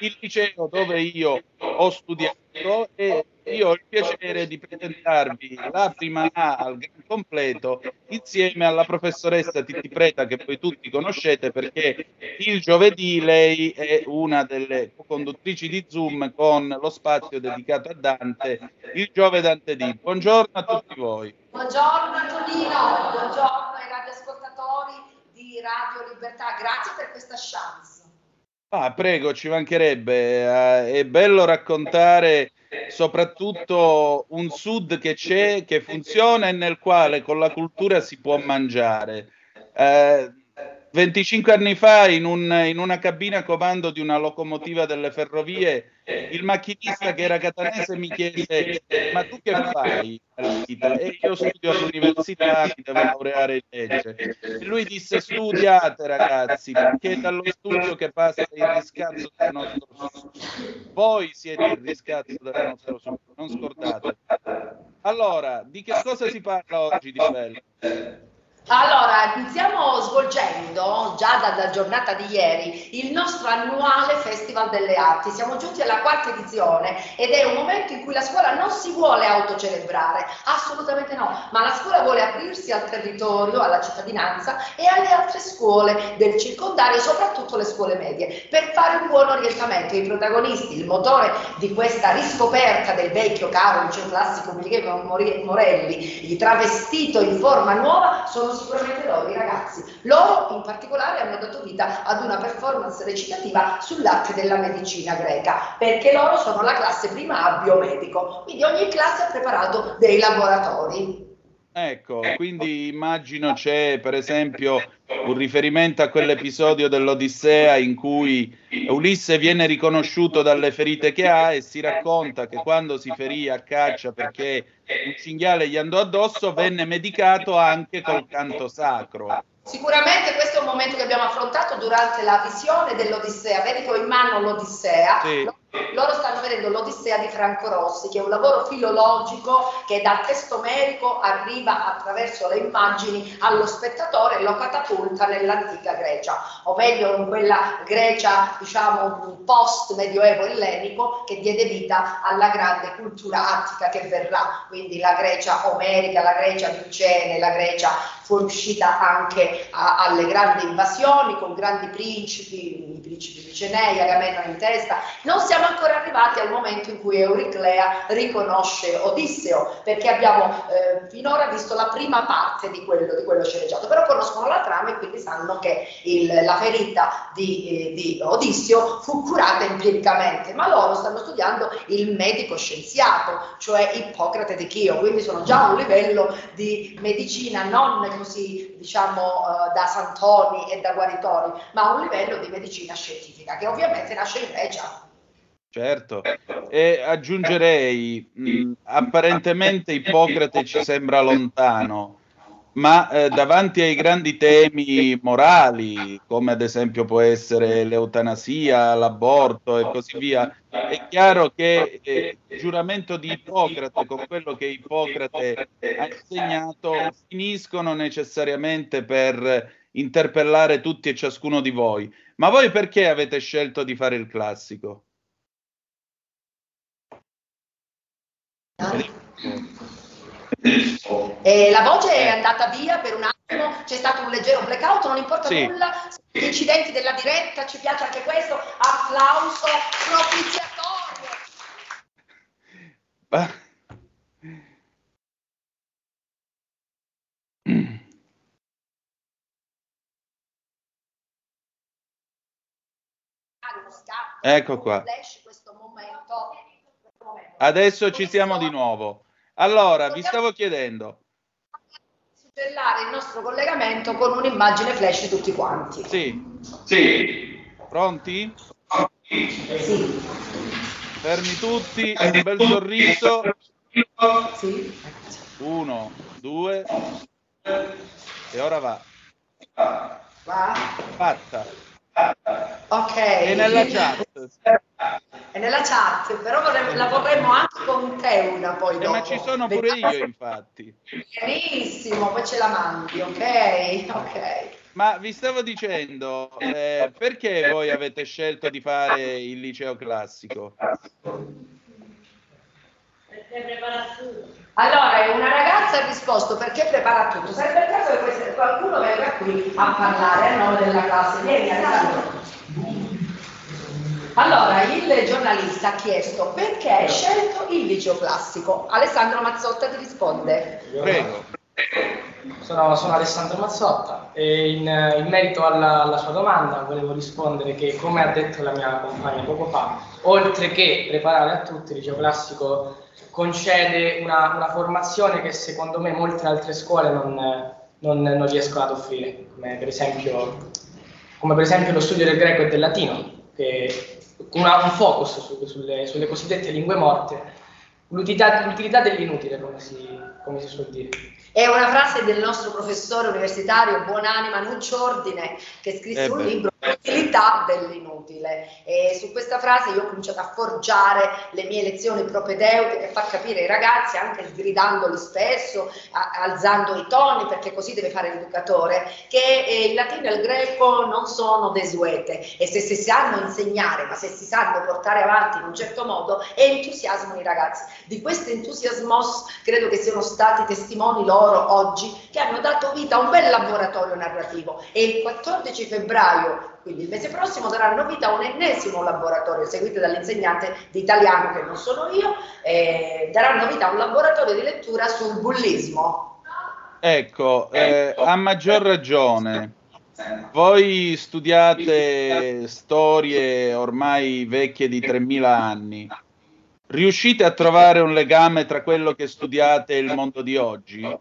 il liceo dove io ho studiato e io ho il piacere di presentarvi la prima A al gran completo insieme alla professoressa Titti Preta che voi tutti conoscete perché il giovedì lei è una delle conduttrici di Zoom con lo spazio dedicato a Dante, il Giove Dante D. Buongiorno a tutti voi. Buongiorno Antonino, buongiorno ai radioascoltatori di Radio Libertà, grazie per questa chance. Ah, prego, ci mancherebbe. Eh, è bello raccontare soprattutto un sud che c'è, che funziona e nel quale con la cultura si può mangiare. Eh, 25 anni fa in, un, in, una cabina comando di una locomotiva delle ferrovie il macchinista che era catanese mi chiese ma tu che fai e io studio all'università mi devo laureare in legge. E lui disse studiate ragazzi perché è dallo studio che passa il riscatto del nostro voi siete il riscatto del nostro sud non scordate. Allora di che cosa si parla oggi di bello? Allora, iniziamo svolgendo già dalla giornata di ieri il nostro annuale Festival delle Arti. Siamo giunti alla quarta edizione ed è un momento in cui la scuola non si vuole autocelebrare, assolutamente no, ma la scuola vuole aprirsi al territorio, alla cittadinanza e alle altre scuole del circondario, soprattutto le scuole medie, per fare un buon orientamento. I protagonisti, il motore di questa riscoperta del vecchio caro liceo classico Michele Morelli, travestito in forma nuova, sono sicuramente loro, i ragazzi. Loro in particolare hanno dato vita ad una performance recitativa sull'arte della medicina greca, perché loro sono la classe prima a biomedico, quindi ogni classe ha preparato dei laboratori. Ecco, quindi immagino c'è per esempio un riferimento a quell'episodio dell'Odissea in cui Ulisse viene riconosciuto dalle ferite che ha e si racconta che quando si ferì a caccia perché un cinghiale gli andò addosso venne medicato anche col canto sacro. Sicuramente questo è un momento che abbiamo affrontato durante la visione dell'Odissea. Vedi che ho in mano l'Odissea. Sì. Loro stanno vedendo l'Odissea di Franco Rossi, che è un lavoro filologico che dal testo omerico arriva attraverso le immagini allo spettatore e lo catapulta nell'antica Grecia, o meglio in quella Grecia, diciamo, post-medioevo ellenico che diede vita alla grande cultura attica che verrà, quindi la Grecia omerica, la Grecia micene, la Grecia fuoriuscita anche a, alle grandi invasioni con grandi principi, i principi Cenei, Agamennone in testa. Non siamo ancora arrivati al momento in cui Euriclea riconosce Odisseo, perché abbiamo eh, finora visto la prima parte di quello, di quello sceneggiato, però conoscono la trama e quindi sanno che il, la ferita di, eh, di Odisseo fu curata empiricamente, ma loro stanno studiando il medico scienziato, cioè Ippocrate di Chio, quindi sono già a un livello di medicina non così diciamo uh, da santoni e da guaritori, ma a un livello di medicina scientifica che ovviamente nasce in Grecia. Certo, e aggiungerei, mh, apparentemente Ippocrate ci sembra lontano, ma eh, davanti ai grandi temi morali, come ad esempio può essere l'eutanasia, l'aborto e così via, è chiaro che eh, il giuramento di Ippocrate con quello che Ippocrate ha insegnato finiscono necessariamente per interpellare tutti e ciascuno di voi. Ma voi perché avete scelto di fare il classico? Eh, la voce è andata via per un attimo, c'è stato un leggero blackout, non importa sì. nulla, gli incidenti della diretta, ci piace anche questo, applauso propiziatorio. Bah. Ecco qua. Adesso ci siamo di nuovo. Allora, vi stavo chiedendo. Suggellare il nostro collegamento con un'immagine flash di tutti quanti. Sì. Sì. Pronti? Sì. Fermi tutti, un bel sorriso. Sì. Uno, due. E ora va. Va. Fatta. Ok. E nella chat. E nella chat, però vorremmo, la vorremmo anche con te una poi eh, dopo. ma ci sono pure io, infatti. Benissimo, poi ce la mandi, ok? *laughs* Ok. Ma vi stavo dicendo, eh, perché voi avete scelto di fare il liceo classico? Perché prepara. Allora, una ragazza ha risposto perché prepara tutto. Sarebbe il caso che qualcuno venga qui a parlare a nome della classe. Vieni Alessandro. Allora, il giornalista ha chiesto perché hai scelto il liceo classico. Alessandro Mazzotta ti risponde. Prego. Sono, sono Alessandro Mazzotta e in, in merito alla, alla, sua domanda volevo rispondere che, come ha detto la mia compagna poco fa, oltre che preparare a tutti, il liceo classico concede una, una, formazione che secondo me molte altre scuole non, non, non riescono ad offrire, come per, esempio, come per esempio lo studio del greco e del latino, che con un focus su, sulle, sulle, cosiddette lingue morte, l'utilità, l'utilità dell'inutile, come si, come si suol dire. È una frase del nostro professore universitario, buonanima Nuccio Ordine, che scrisse eh un libro, L'utilità dell'inutile. E su questa frase io ho cominciato a forgiare le mie lezioni propedeutiche che fa capire ai ragazzi, anche sgridandoli spesso, a, alzando i toni, perché così deve fare l'educatore, che eh, il latino e il greco non sono desuete e se si sanno insegnare, ma se si sanno portare avanti in un certo modo, entusiasmano i ragazzi. Di questo entusiasmos credo che siano stati testimoni loro oggi che hanno dato vita a un bel laboratorio narrativo e il 14 febbraio, quindi il mese prossimo, daranno vita a un ennesimo laboratorio seguito dall'insegnante di italiano che non sono io, eh, daranno vita a un laboratorio di lettura sul bullismo. Ecco, eh, a maggior ragione, voi studiate storie ormai vecchie di 3.000 anni, riuscite a trovare un legame tra quello che studiate e il mondo di oggi?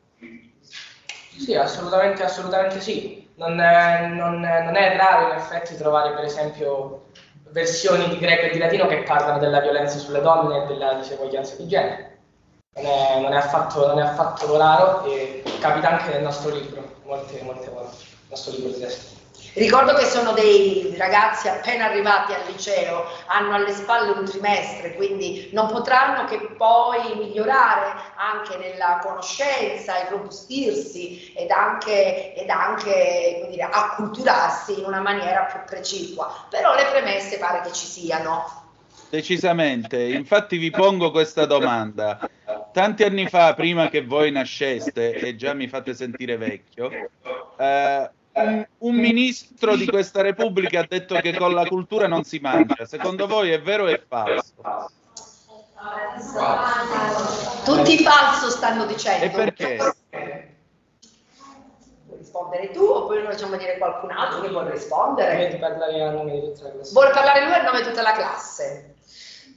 Sì, assolutamente, assolutamente sì. Non è, non, non è raro in effetti trovare per esempio versioni di greco e di latino che parlano della violenza sulle donne e della diseguaglianza di genere. Non è, non è, affatto, non è affatto raro e capita anche nel nostro libro, molte, molte volte, nel nostro libro di testo. Ricordo che sono dei ragazzi appena arrivati al liceo, hanno alle spalle un trimestre, quindi non potranno che poi migliorare anche nella conoscenza e robustirsi ed anche, ed anche dire, acculturarsi in una maniera più precipua. Però le premesse pare che ci siano. Decisamente, infatti vi pongo questa domanda. Tanti anni fa, prima che voi nasceste, e già mi fate sentire vecchio, eh, un, ministro di questa Repubblica ha detto che con la cultura non si mangia. Secondo voi è vero o è falso? Tutti falso stanno dicendo. E perché? Vuoi rispondere tu o poi lo facciamo dire qualcun altro che vuole rispondere? Vuole parlare a nome di tutta la classe. Vuole parlare lui a nome di tutta la classe.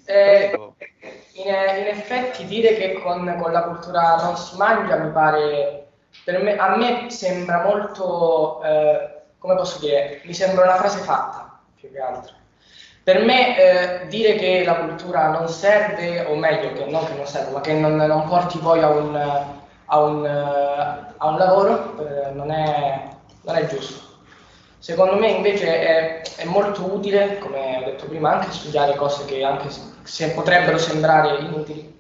Eh, in, in, effetti dire che con, con la cultura non si mangia mi pare me, a me sembra molto, eh, come posso dire, mi sembra una frase fatta più che altro. Per me eh, dire che la cultura non serve, o meglio, che non che non serve, ma che non, non porti poi a un, a un, a un lavoro, eh, non, è, non, è, giusto. Secondo me invece è, è, molto utile, come ho detto prima, anche studiare cose che anche se potrebbero sembrare inutili,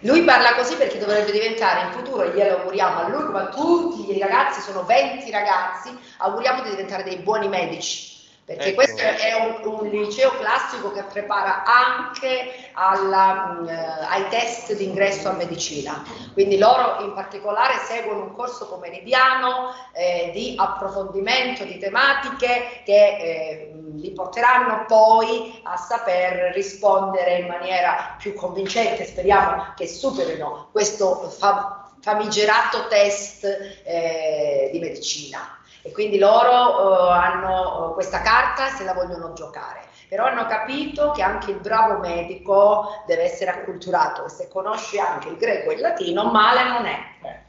lui parla così perché dovrebbe diventare in futuro, glielo auguriamo a lui come a tutti i ragazzi, sono 20 ragazzi, auguriamo di diventare dei buoni medici perché ecco. questo è un, un, liceo classico che prepara anche alla, mh, eh, ai test d'ingresso a medicina. Quindi loro in particolare seguono un corso pomeridiano eh, di approfondimento di tematiche che eh, li porteranno poi a saper rispondere in maniera più convincente. Speriamo che superino questo fa- famigerato test eh, di medicina e quindi loro uh, hanno uh, questa carta se la vogliono giocare, però hanno capito che anche il bravo medico deve essere acculturato e se conosce anche il greco e il latino male non è.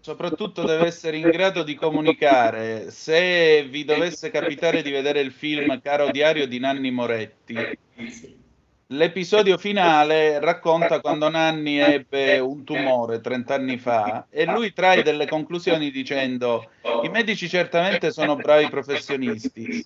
Soprattutto deve essere in grado di comunicare. Se vi dovesse capitare di vedere il film Caro Diario di Nanni Moretti, L'episodio finale racconta quando Nanni ebbe un tumore 30 anni fa e lui trae delle conclusioni dicendo i medici certamente sono bravi professionisti,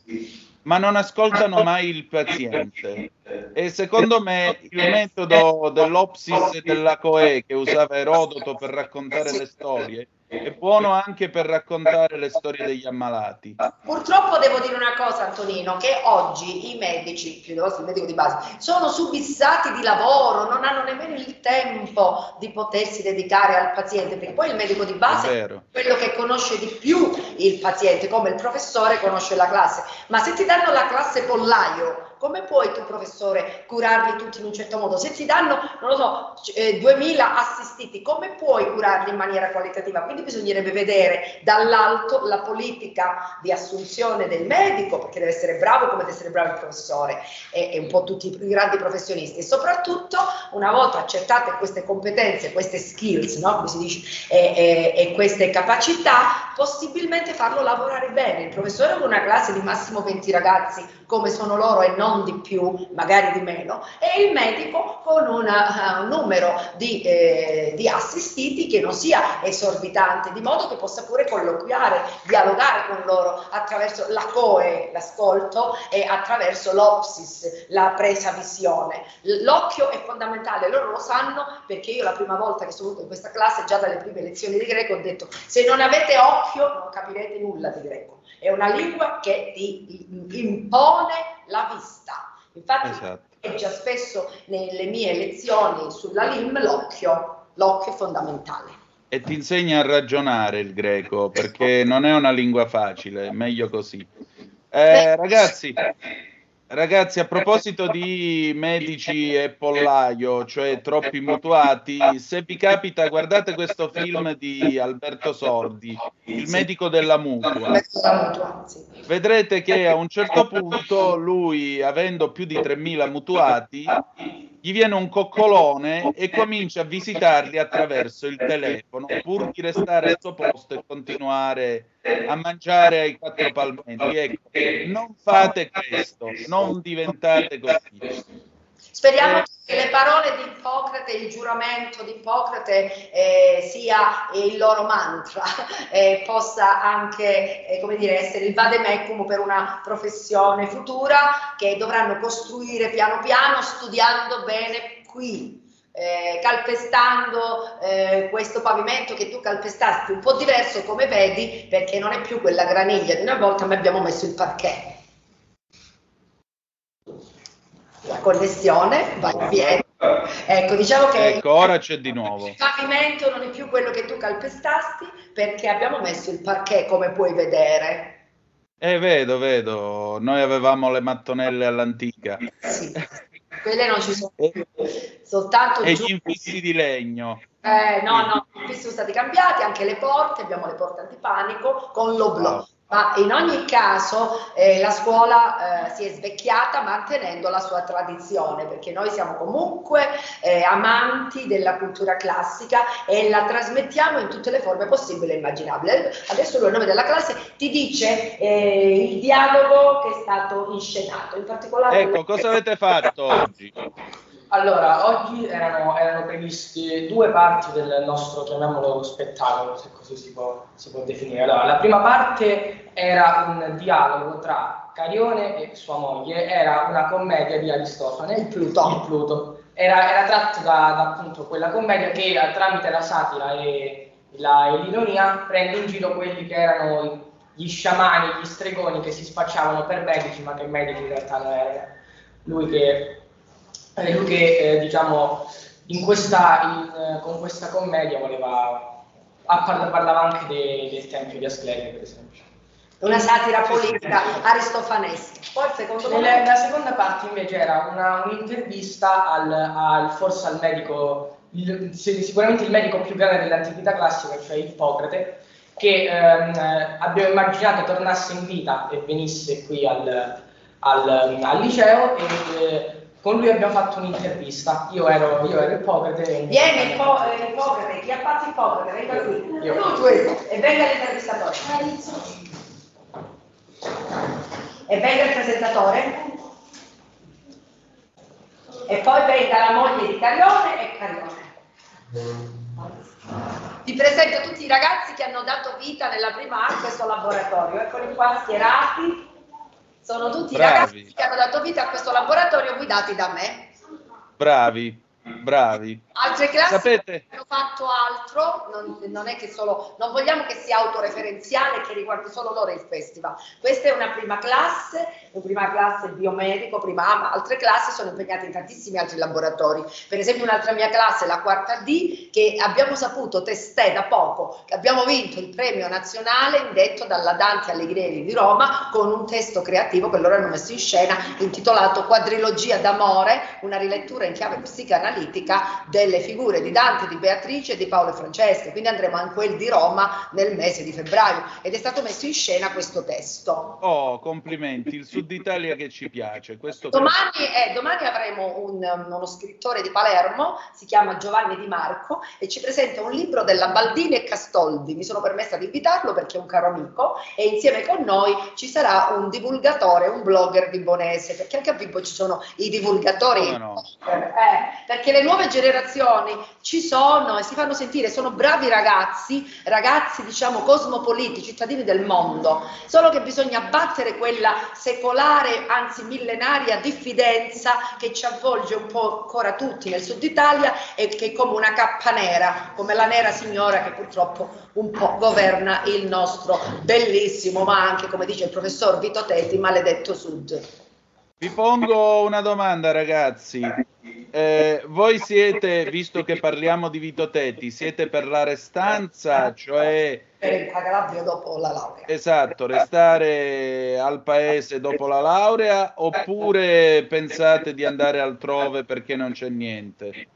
ma non ascoltano mai il paziente. E secondo me il metodo dell'opsis e della coe che usava Erodoto per raccontare le storie è buono anche per raccontare le storie degli ammalati. Purtroppo devo dire una cosa, Antonino, che oggi i medici, più il medico di base, sono subissati di lavoro, non hanno nemmeno il tempo di potersi dedicare al paziente, perché poi il medico di base è, è quello che conosce di più il paziente, come il professore conosce la classe. Ma se ti danno la classe pollaio, come puoi tu professore curarli tutti in un certo modo? Se ti danno, non lo so, eh, 2000 assistiti, come puoi curarli in maniera qualitativa? Quindi bisognerebbe vedere dall'alto la politica di assunzione del medico, perché deve essere bravo come deve essere bravo il professore e, e un po' tutti i grandi professionisti. E soprattutto, una volta accertate queste competenze, queste skills, no? come si dice, e, e, e queste capacità, possibilmente farlo lavorare bene. Il professore con una classe di massimo 20 ragazzi, come sono loro e non non di più, magari di meno, e il medico con una, uh, un numero di, eh, di, assistiti che non sia esorbitante, di modo che possa pure colloquiare, dialogare con loro attraverso la COE, l'ascolto, e attraverso l'opsis, la presa visione. L'occhio è fondamentale, loro lo sanno perché io la prima volta che sono venuto in questa classe, già dalle prime lezioni di greco, ho detto se non avete occhio non capirete nulla di greco. È una lingua che ti impone la vista. Infatti, esatto. già spesso nelle mie lezioni sulla LIM l'occhio, l'occhio è fondamentale. E ti insegna a ragionare il greco perché non è una lingua facile, meglio così. Eh, ragazzi, Ragazzi, a proposito di medici e pollaio, cioè troppi mutuati, se vi capita, guardate questo film di Alberto Sordi, Il medico della mutua. Vedrete che a un certo punto lui, avendo più di 3.000 mutuati, gli viene un coccolone e comincia a visitarli attraverso il telefono pur di restare al suo posto e continuare a mangiare ai quattro palmenti. Ecco, non fate questo, non diventate così. Speriamo che le parole di Ippocrate, il giuramento di Ippocrate eh, sia il loro mantra, *laughs* eh, possa anche eh, come dire, essere il vademecum per una professione futura che dovranno costruire piano piano, studiando bene qui, eh, calpestando eh, questo pavimento che tu calpestasti un po' diverso come vedi perché non è più quella graniglia di una volta ma abbiamo messo il parquet la connessione va in piedi. Ecco, diciamo che ecco, ora c'è di nuovo. Il pavimento non è più quello che tu calpestasti perché abbiamo messo il parquet, come puoi vedere. Eh, vedo, vedo. Noi avevamo le mattonelle all'antica. Sì, quelle non ci sono più. Soltanto e giù. gli infissi di legno. Eh, no, no, gli infissi sono stati cambiati, anche le porte, abbiamo le porte antipanico con l'oblò. Ma in ogni caso eh, la scuola eh, si è svecchiata mantenendo la sua tradizione, perché noi siamo comunque eh, amanti della cultura classica e la trasmettiamo in tutte le forme possibili e immaginabili. Adesso lui, a nome della classe, ti dice eh, il dialogo che è stato inscenato, in particolare... Ecco, cosa avete fatto oggi? Allora, oggi erano, erano previste due parti del nostro, chiamiamolo, spettacolo, se così si può, si può definire. Allora, la prima parte era un dialogo tra Carione e sua moglie, era una commedia di Aristofane, il Pluto. Il Pluto. Era, era tratto da, da, appunto quella commedia che tramite la satira e, la, e l'ironia prende in giro quelli che erano gli sciamani, gli stregoni che si spacciavano per medici, ma che medici in realtà non erano. Lui che è lui che eh, diciamo in questa, in, con questa commedia voleva, parlava anche de, del tempio di Asclepio per esempio. Una satira politica aristofanesca. Poi secondo me... La seconda parte invece era una, un'intervista al, al, forse al medico, il, sicuramente il medico più grande dell'antichità classica, cioè Ippocrate, che ehm, abbiamo immaginato tornasse in vita e venisse qui al, al, al liceo e eh, con lui abbiamo fatto un'intervista. Io ero, io ero Ippocrate. Vieni, Ippocrate, Ippocrate, chi ha fatto Ippocrate? Venga qui. Io. Tu, tu, e venga l'intervistatore. E venga il presentatore. E poi venga la moglie di Carione e Carione. Vi presento tutti i ragazzi che hanno dato vita nella prima A a questo laboratorio. Eccoli qua schierati sono tutti Bravi. ragazzi che hanno dato vita a questo laboratorio guidati da me. Bravi, bravi. Altre classi Sapete? hanno fatto altro, non, non, è che solo, non vogliamo che sia autoreferenziale che riguardi solo loro il festival. Questa è una prima classe, una prima classe biomedico, prima ma altre classi sono impegnate in tantissimi altri laboratori. Per esempio un'altra mia classe, la quarta D, che abbiamo saputo testè da poco, che abbiamo vinto il premio nazionale indetto dalla Dante Allegrieri di Roma con un testo creativo che loro hanno messo in scena intitolato Quadrilogia d'amore, una rilettura in chiave psicanalitica delle figure di Dante, di Beatrice e di Paolo e Francesca. Quindi andremo a quel di Roma nel mese di febbraio ed è stato messo in scena questo testo. Oh, complimenti, il Sud Italia che ci piace. Domani, eh, domani, avremo un, uno scrittore di Palermo, si chiama Giovanni Di Marco e ci presenta un libro della Baldini e Castoldi. Mi sono permessa di invitarlo perché è un caro amico e insieme con noi ci sarà un divulgatore, un blogger bibbonese, perché anche a Bibbo ci sono i divulgatori. No, no. Eh, perché le nuove generazioni ci sono e si fanno sentire, sono bravi ragazzi, ragazzi diciamo cosmopoliti, cittadini del mondo, solo che bisogna battere quella secolare, anzi millenaria diffidenza che ci avvolge un po' ancora tutti nel sud Italia e che è come una cappa nera, come la nera signora che purtroppo un po' governa il nostro bellissimo, ma anche come dice il professor Vito Teti, maledetto sud. Vi pongo una domanda, ragazzi. Eh, voi siete, visto che parliamo di Vito Tetti, siete per la restanza, cioè... Per la Calabria dopo la laurea. Esatto, restare al paese dopo la laurea oppure pensate di andare altrove perché non c'è niente?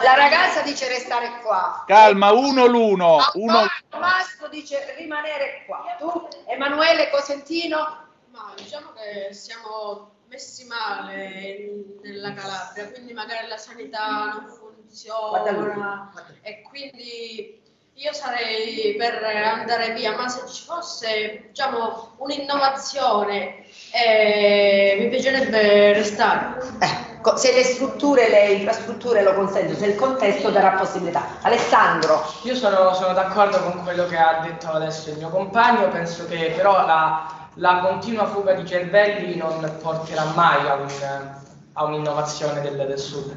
La ragazza dice restare qua. Calma, uno l'uno. Uno... Mastro dice rimanere qua. Tu, Emanuele Cosentino? Ma diciamo che siamo messi male nella Calabria, quindi magari la sanità non funziona e quindi io sarei per andare via, ma se ci fosse diciamo, un'innovazione eh, mi piacerebbe restare. Eh, se le strutture, le infrastrutture lo consentono, se il contesto darà possibilità. Alessandro. Io sono, sono d'accordo con quello che ha detto adesso il mio compagno, penso che però la la continua fuga di cervelli non porterà mai a, un, a un'innovazione del, del sud.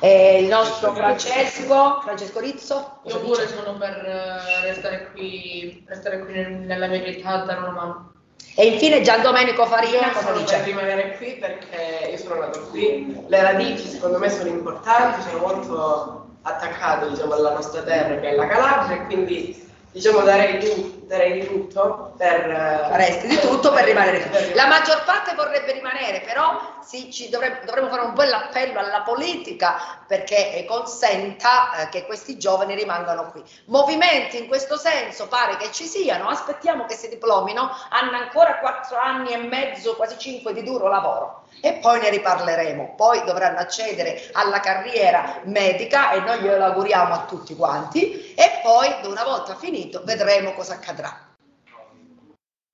E il nostro Francesco, Francesco Rizzo? Io pure sono per eh, restare qui, restare qui nella mia città, dare una mano. E infine Gian Domenico Farina io cosa dice? per rimanere qui perché io sono nato qui, le radici secondo me sono importanti, sono molto attaccato diciamo, alla nostra terra che è la Calabria e quindi diciamo darei di, darei di tutto per eh, faresti di tutto per rimanere qui. la maggior parte vorrebbe rimanere però sì, ci dovremmo, fare un bel appello alla politica perché consenta eh, che questi giovani rimangano qui. Movimenti in questo senso pare che ci siano. Aspettiamo che si diplomino. Hanno ancora quattro anni e mezzo quasi cinque di duro lavoro e poi ne riparleremo. Poi dovranno accedere alla carriera medica e noi glielo auguriamo a tutti quanti e poi una volta finito vedremo cosa accadrà.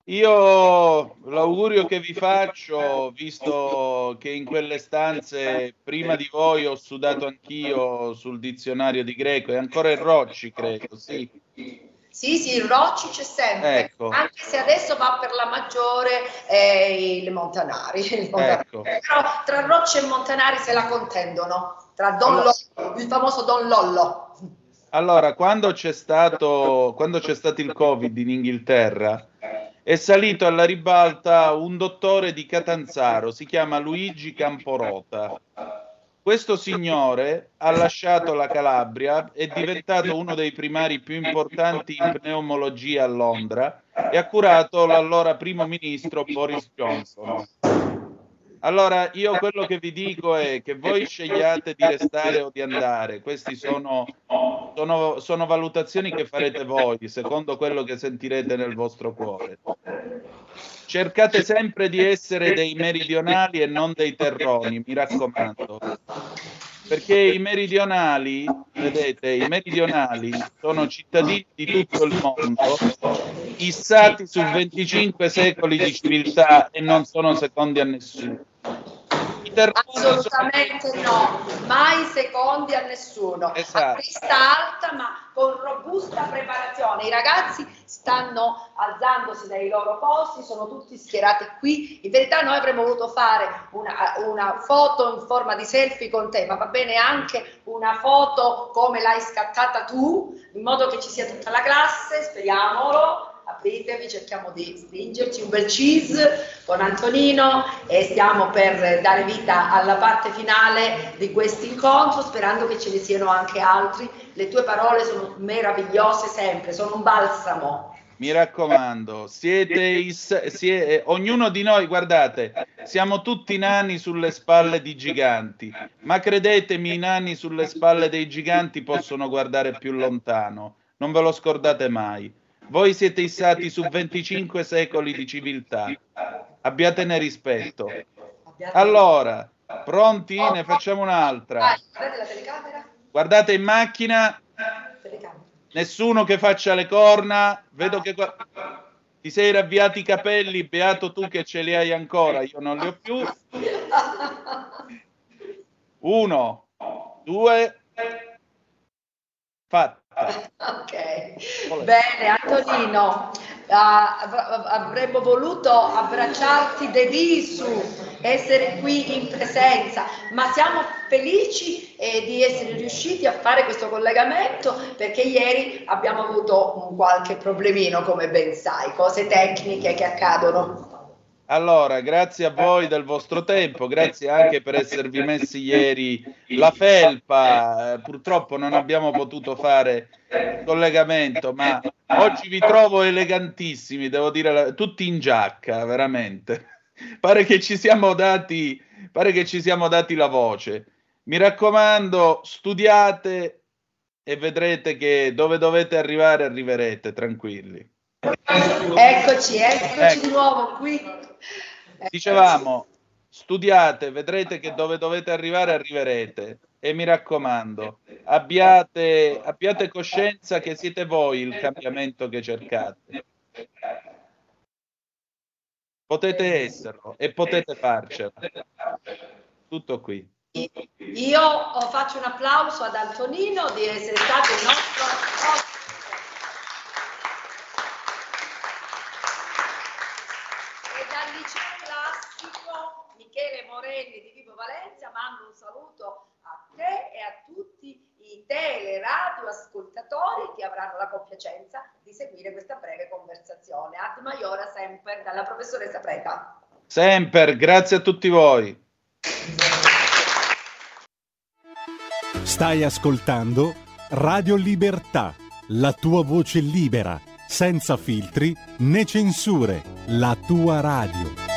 Io l'augurio che vi faccio, visto che in quelle stanze prima di voi ho sudato anch'io sul dizionario di greco e ancora il Rocci, credo, sì sì, sì, il Rocci c'è sempre, ecco. anche se adesso va per la maggiore eh, il Montanari. *laughs* Il Montanari. Ecco. Però tra Rocci e Montanari se la contendono, tra Don allora, Lollo, il famoso Don Lollo. Allora, quando c'è, stato, quando c'è stato il Covid in Inghilterra, è salito alla ribalta un dottore di Catanzaro, si chiama Luigi Camporota questo signore ha lasciato la Calabria, è diventato uno dei primari più importanti in pneumologia a Londra e ha curato l'allora primo ministro Boris Johnson. Allora, io quello che vi dico è che voi scegliate di restare o di andare, queste sono, sono, sono valutazioni che farete voi, secondo quello che sentirete nel vostro cuore. Cercate sempre di essere dei meridionali e non dei terroni, mi raccomando. Perché i meridionali, vedete, i meridionali sono cittadini di tutto il mondo, issati su 25 secoli di civiltà e non sono secondi a nessuno. Assolutamente no, mai secondi a nessuno. Esatto. A crista alta ma con robusta preparazione. I ragazzi stanno alzandosi dai loro posti, sono tutti schierati qui. In verità noi avremmo voluto fare una, una foto in forma di selfie con te, ma va bene anche una foto come l'hai scattata tu, in modo che ci sia tutta la classe, speriamolo apritevi, cerchiamo di stringerci un bel cheese con Antonino e stiamo per dare vita alla parte finale di questo incontro, sperando che ce ne siano anche altri. Le tue parole sono meravigliose sempre, sono un balsamo. Mi raccomando, siete, is, siete ognuno di noi, guardate, siamo tutti nani sulle spalle di giganti, ma credetemi, i nani sulle spalle dei giganti possono guardare più lontano, non ve lo scordate mai. Voi siete issati su 25 secoli di civiltà. Abbiatene rispetto. Allora, pronti? Ne facciamo un'altra. Guardate in macchina. Nessuno che faccia le corna. Vedo che ti sei ravviati i capelli. Beato tu che ce li hai ancora. Io non li ho più. Uno, due, fatta. *laughs* Ok, bene Antonino, uh, avremmo voluto abbracciarti de visu, essere qui in presenza, ma siamo felici eh, di essere riusciti a fare questo collegamento perché ieri abbiamo avuto un qualche problemino, come ben sai, cose tecniche che accadono. Allora, grazie a voi del vostro tempo, grazie anche per esservi messi ieri la felpa. Purtroppo non abbiamo potuto fare collegamento, ma oggi vi trovo elegantissimi, devo dire, tutti in giacca, veramente. Pare che ci siamo dati, pare che ci siamo dati la voce. Mi raccomando, studiate e vedrete che dove dovete arrivare arriverete, tranquilli. Eccoci, eccoci ecco. di nuovo qui. Dicevamo, studiate, vedrete che dove dovete arrivare arriverete. E mi raccomando, abbiate, abbiate coscienza che siete voi il cambiamento che cercate. Potete esserlo e potete farcela. Tutto qui. Io faccio un applauso ad Antonino di essere stato il nostro Michele Morelli di Vivo Valencia, mando un saluto a te e a tutti i tele, radio ascoltatori che avranno la compiacenza di seguire questa breve conversazione. Ad Maiora sempre dalla professoressa Preta. Sempre, grazie a tutti voi. Stai ascoltando Radio Libertà, la tua voce libera, senza filtri né censure, la tua radio.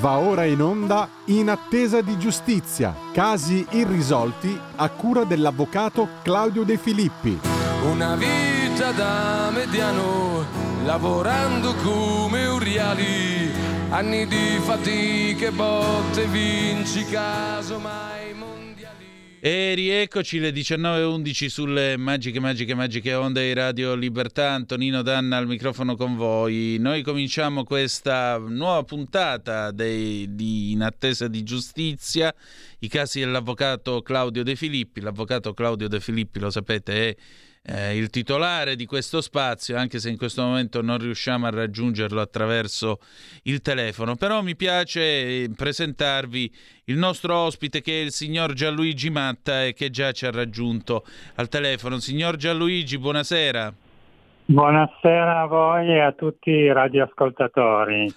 Va ora in onda In attesa di giustizia, casi irrisolti a cura dell'avvocato Claudio De Filippi. Una vita da mediano, lavorando come uriali, anni di fatiche, botte, vinci, casomai. E rieccoci le 19.11 sulle magiche, magiche, magiche onde di Radio Libertà. Antonino Danna al microfono con voi. Noi cominciamo questa nuova puntata dei, di In attesa di giustizia, i casi dell'avvocato Claudio De Filippi. L'avvocato Claudio De Filippi, lo sapete, è eh, il titolare di questo spazio, anche se in questo momento non riusciamo a raggiungerlo attraverso il telefono. Però mi piace eh, presentarvi il nostro ospite che è il signor Gianluigi Matta e che già ci ha raggiunto al telefono. Signor Gianluigi, buonasera. Buonasera a voi e a tutti i radioascoltatori.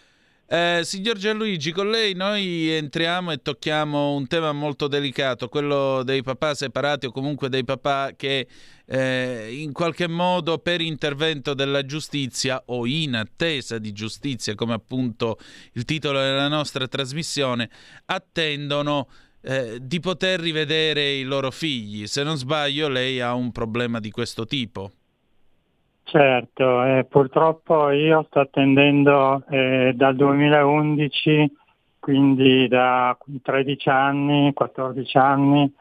Eh, signor Gianluigi, con lei noi entriamo e tocchiamo un tema molto delicato, quello dei papà separati o comunque dei papà che eh, in qualche modo per intervento della giustizia o in attesa di giustizia, come appunto il titolo della nostra trasmissione, attendono eh, di poter rivedere i loro figli. Se non sbaglio, lei ha un problema di questo tipo. Certo, eh, purtroppo io sto attendendo eh, dal 2011, quindi da 13 anni, 14 anni,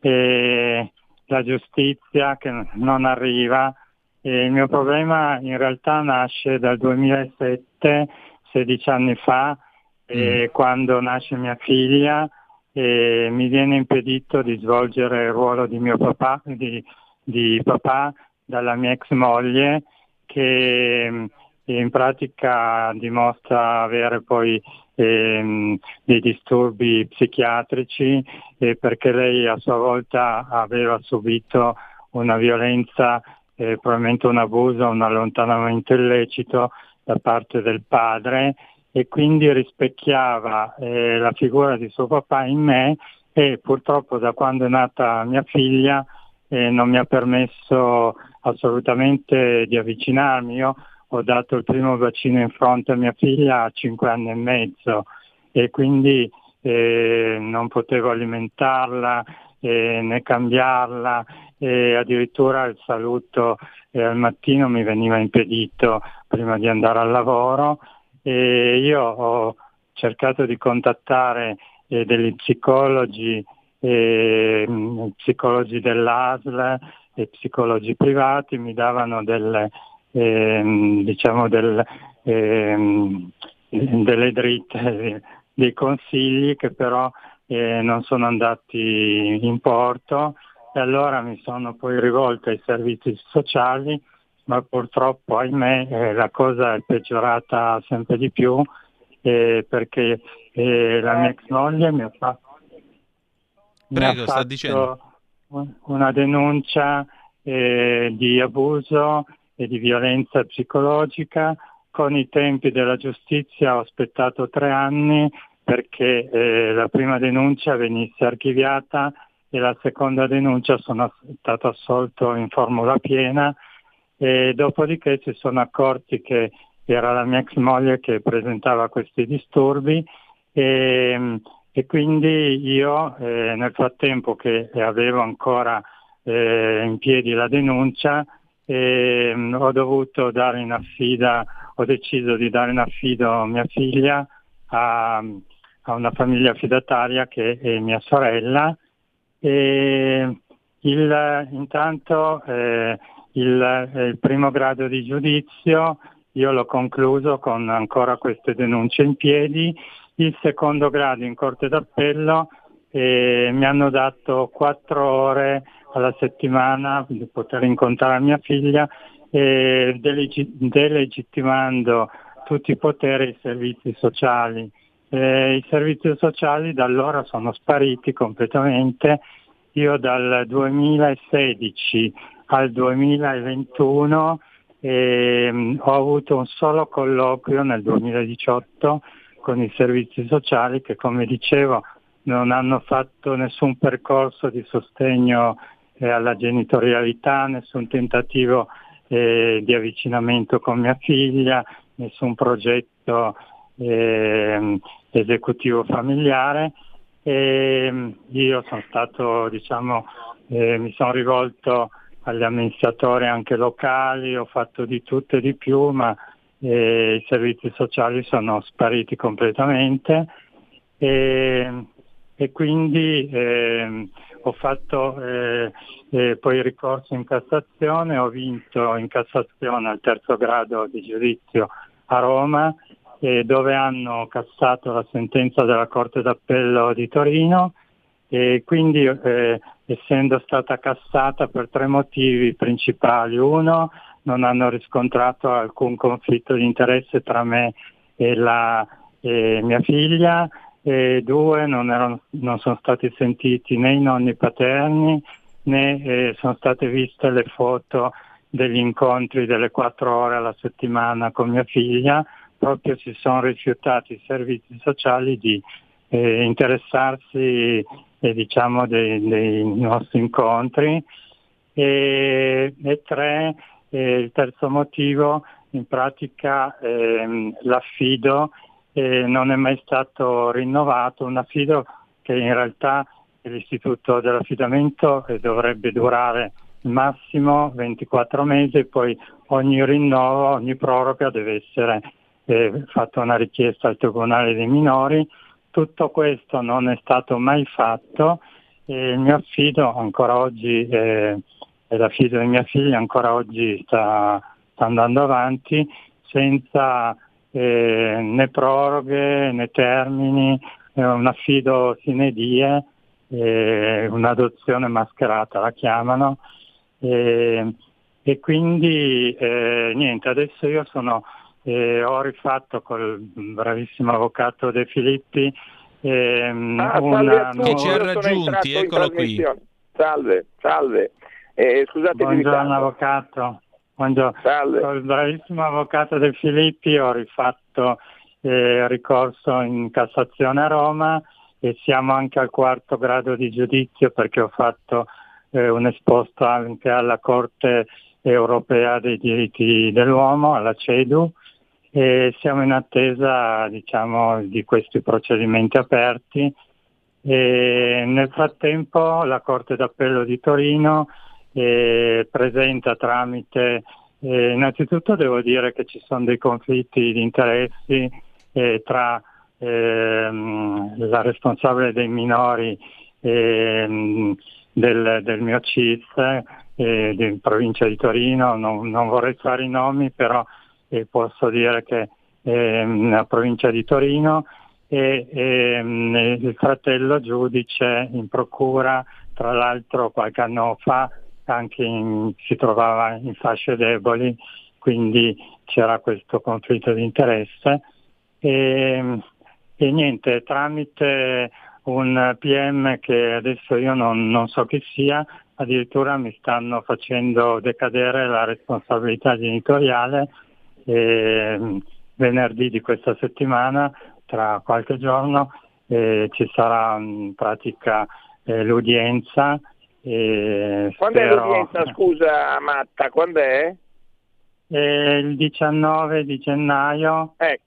eh, la giustizia che non arriva. il mio problema in realtà nasce dal 2007, 16 anni fa, mm. quando nasce mia figlia e mi viene impedito di svolgere il ruolo di mio papà, di, di papà dalla mia ex moglie che mm, in pratica dimostra avere poi ehm, dei disturbi psichiatrici eh, perché lei a sua volta aveva subito una violenza, eh, probabilmente un abuso, un allontanamento illecito da parte del padre e quindi rispecchiava eh, la figura di suo papà in me e purtroppo da quando è nata mia figlia eh, non mi ha permesso assolutamente di avvicinarmi. Io ho dato il primo vaccino in fronte a mia figlia a 5 anni e mezzo e quindi eh, non potevo alimentarla eh, né cambiarla e addirittura il saluto eh, al mattino mi veniva impedito prima di andare al lavoro e io ho cercato di contattare eh, degli psicologi, eh, psicologi dell'ASL e psicologi privati mi davano delle, ehm, diciamo del, ehm, delle dritte, dei consigli che però eh, non sono andati in porto. E allora mi sono poi rivolto ai servizi sociali ma purtroppo ahimè eh, la cosa è peggiorata sempre di più eh, perché eh, la mia ex moglie mi ha fatto, Prego, mi ha sta dicendo una denuncia eh, di abuso e di violenza psicologica. Con i tempi della giustizia ho aspettato tre anni perché eh, la prima denuncia venisse archiviata e la seconda denuncia sono stato assolto in formula piena e dopodiché si sono accorti che era la mia ex moglie che presentava questi disturbi e, e quindi io eh, nel frattempo che avevo ancora eh, in piedi la denuncia e mh, ho dovuto dare in affida, ho deciso di dare in affido mia figlia a, a una famiglia affidataria che è mia sorella. E il, intanto eh, il, il primo grado di giudizio io l'ho concluso con ancora queste denunce in piedi il secondo grado in Corte d'Appello e mi hanno dato quattro ore alla settimana di poter incontrare mia figlia e delegittimando tutti i poteri ai servizi sociali. E I servizi sociali da allora sono spariti completamente. Io dal 2016 al 2021 eh, ho avuto un solo colloquio nel 2018 con i servizi sociali che come dicevo non hanno fatto nessun percorso di sostegno eh, alla genitorialità, nessun tentativo eh, di avvicinamento con mia figlia, nessun progetto eh, esecutivo familiare. E mm, io sono stato, diciamo, eh, mi sono rivolto agli amministratori anche locali, ho fatto di tutto e di più, ma i servizi sociali sono spariti completamente e, e quindi eh, ho fatto eh, eh, poi ricorso in Cassazione, ho vinto in Cassazione al terzo grado di giudizio a Roma eh, dove hanno cassato la sentenza della Corte d'Appello di Torino e quindi eh, essendo stata cassata per tre motivi principali. Uno, non hanno riscontrato alcun conflitto di interesse tra me e, la, e mia figlia, e due, non, erano, non, sono stati sentiti né i nonni paterni né eh, sono state viste le foto degli incontri delle quattro ore alla settimana con mia figlia, proprio si sono rifiutati i servizi sociali di eh, interessarsi eh, diciamo, dei, dei, nostri incontri. E, e tre, eh, il terzo motivo, in pratica ehm, l'affido eh, non è mai stato rinnovato, un affido che in realtà l'istituto dell'affidamento eh, dovrebbe durare massimo 24 mesi e poi ogni rinnovo, ogni proroga deve essere eh, fatta una richiesta al Tribunale dei minori. Tutto questo non è stato mai fatto e il mio affido ancora oggi, eh, e l'affido di mia figlia ancora oggi sta, sta andando avanti senza eh, né proroghe né termini, è un affido sine die, eh, un'adozione mascherata la chiamano. E, e quindi eh, niente, adesso io sono, eh, ho rifatto col bravissimo avvocato De Filippi ehm, ah, una che ci ha raggiunti, eccolo qui. Salve, salve. Eh, scusate Buongiorno avvocato. Buongiorno. Salve. Con il bravissimo avvocato De Filippi ho rifatto eh, ricorso in Cassazione a Roma e siamo anche al quarto grado di giudizio perché ho fatto eh, un esposto anche alla Corte europea dei diritti dell'uomo, alla CEDU, e siamo in attesa diciamo, di questi procedimenti aperti. E nel frattempo la Corte d'Appello di Torino eh, presenta tramite, eh, innanzitutto devo dire che ci sono dei conflitti di interessi eh, tra ehm, la responsabile dei minori ehm, del, del, mio CIS eh, di provincia di Torino, non, non, vorrei fare i nomi, però eh, posso dire che ehm, la provincia di Torino e, e ehm, il fratello giudice in procura, tra l'altro qualche anno fa anche in, si trovava in fasce deboli, quindi c'era questo conflitto di interesse. E, e niente, tramite un PM che adesso io non, non so chi sia, addirittura mi stanno facendo decadere la responsabilità genitoriale e venerdì di questa settimana, tra qualche giorno, eh, ci sarà in pratica eh, l'udienza. Eh, Quando spero... è l'udienza, scusa Matta, quando è? il 19 di gennaio. Ecco.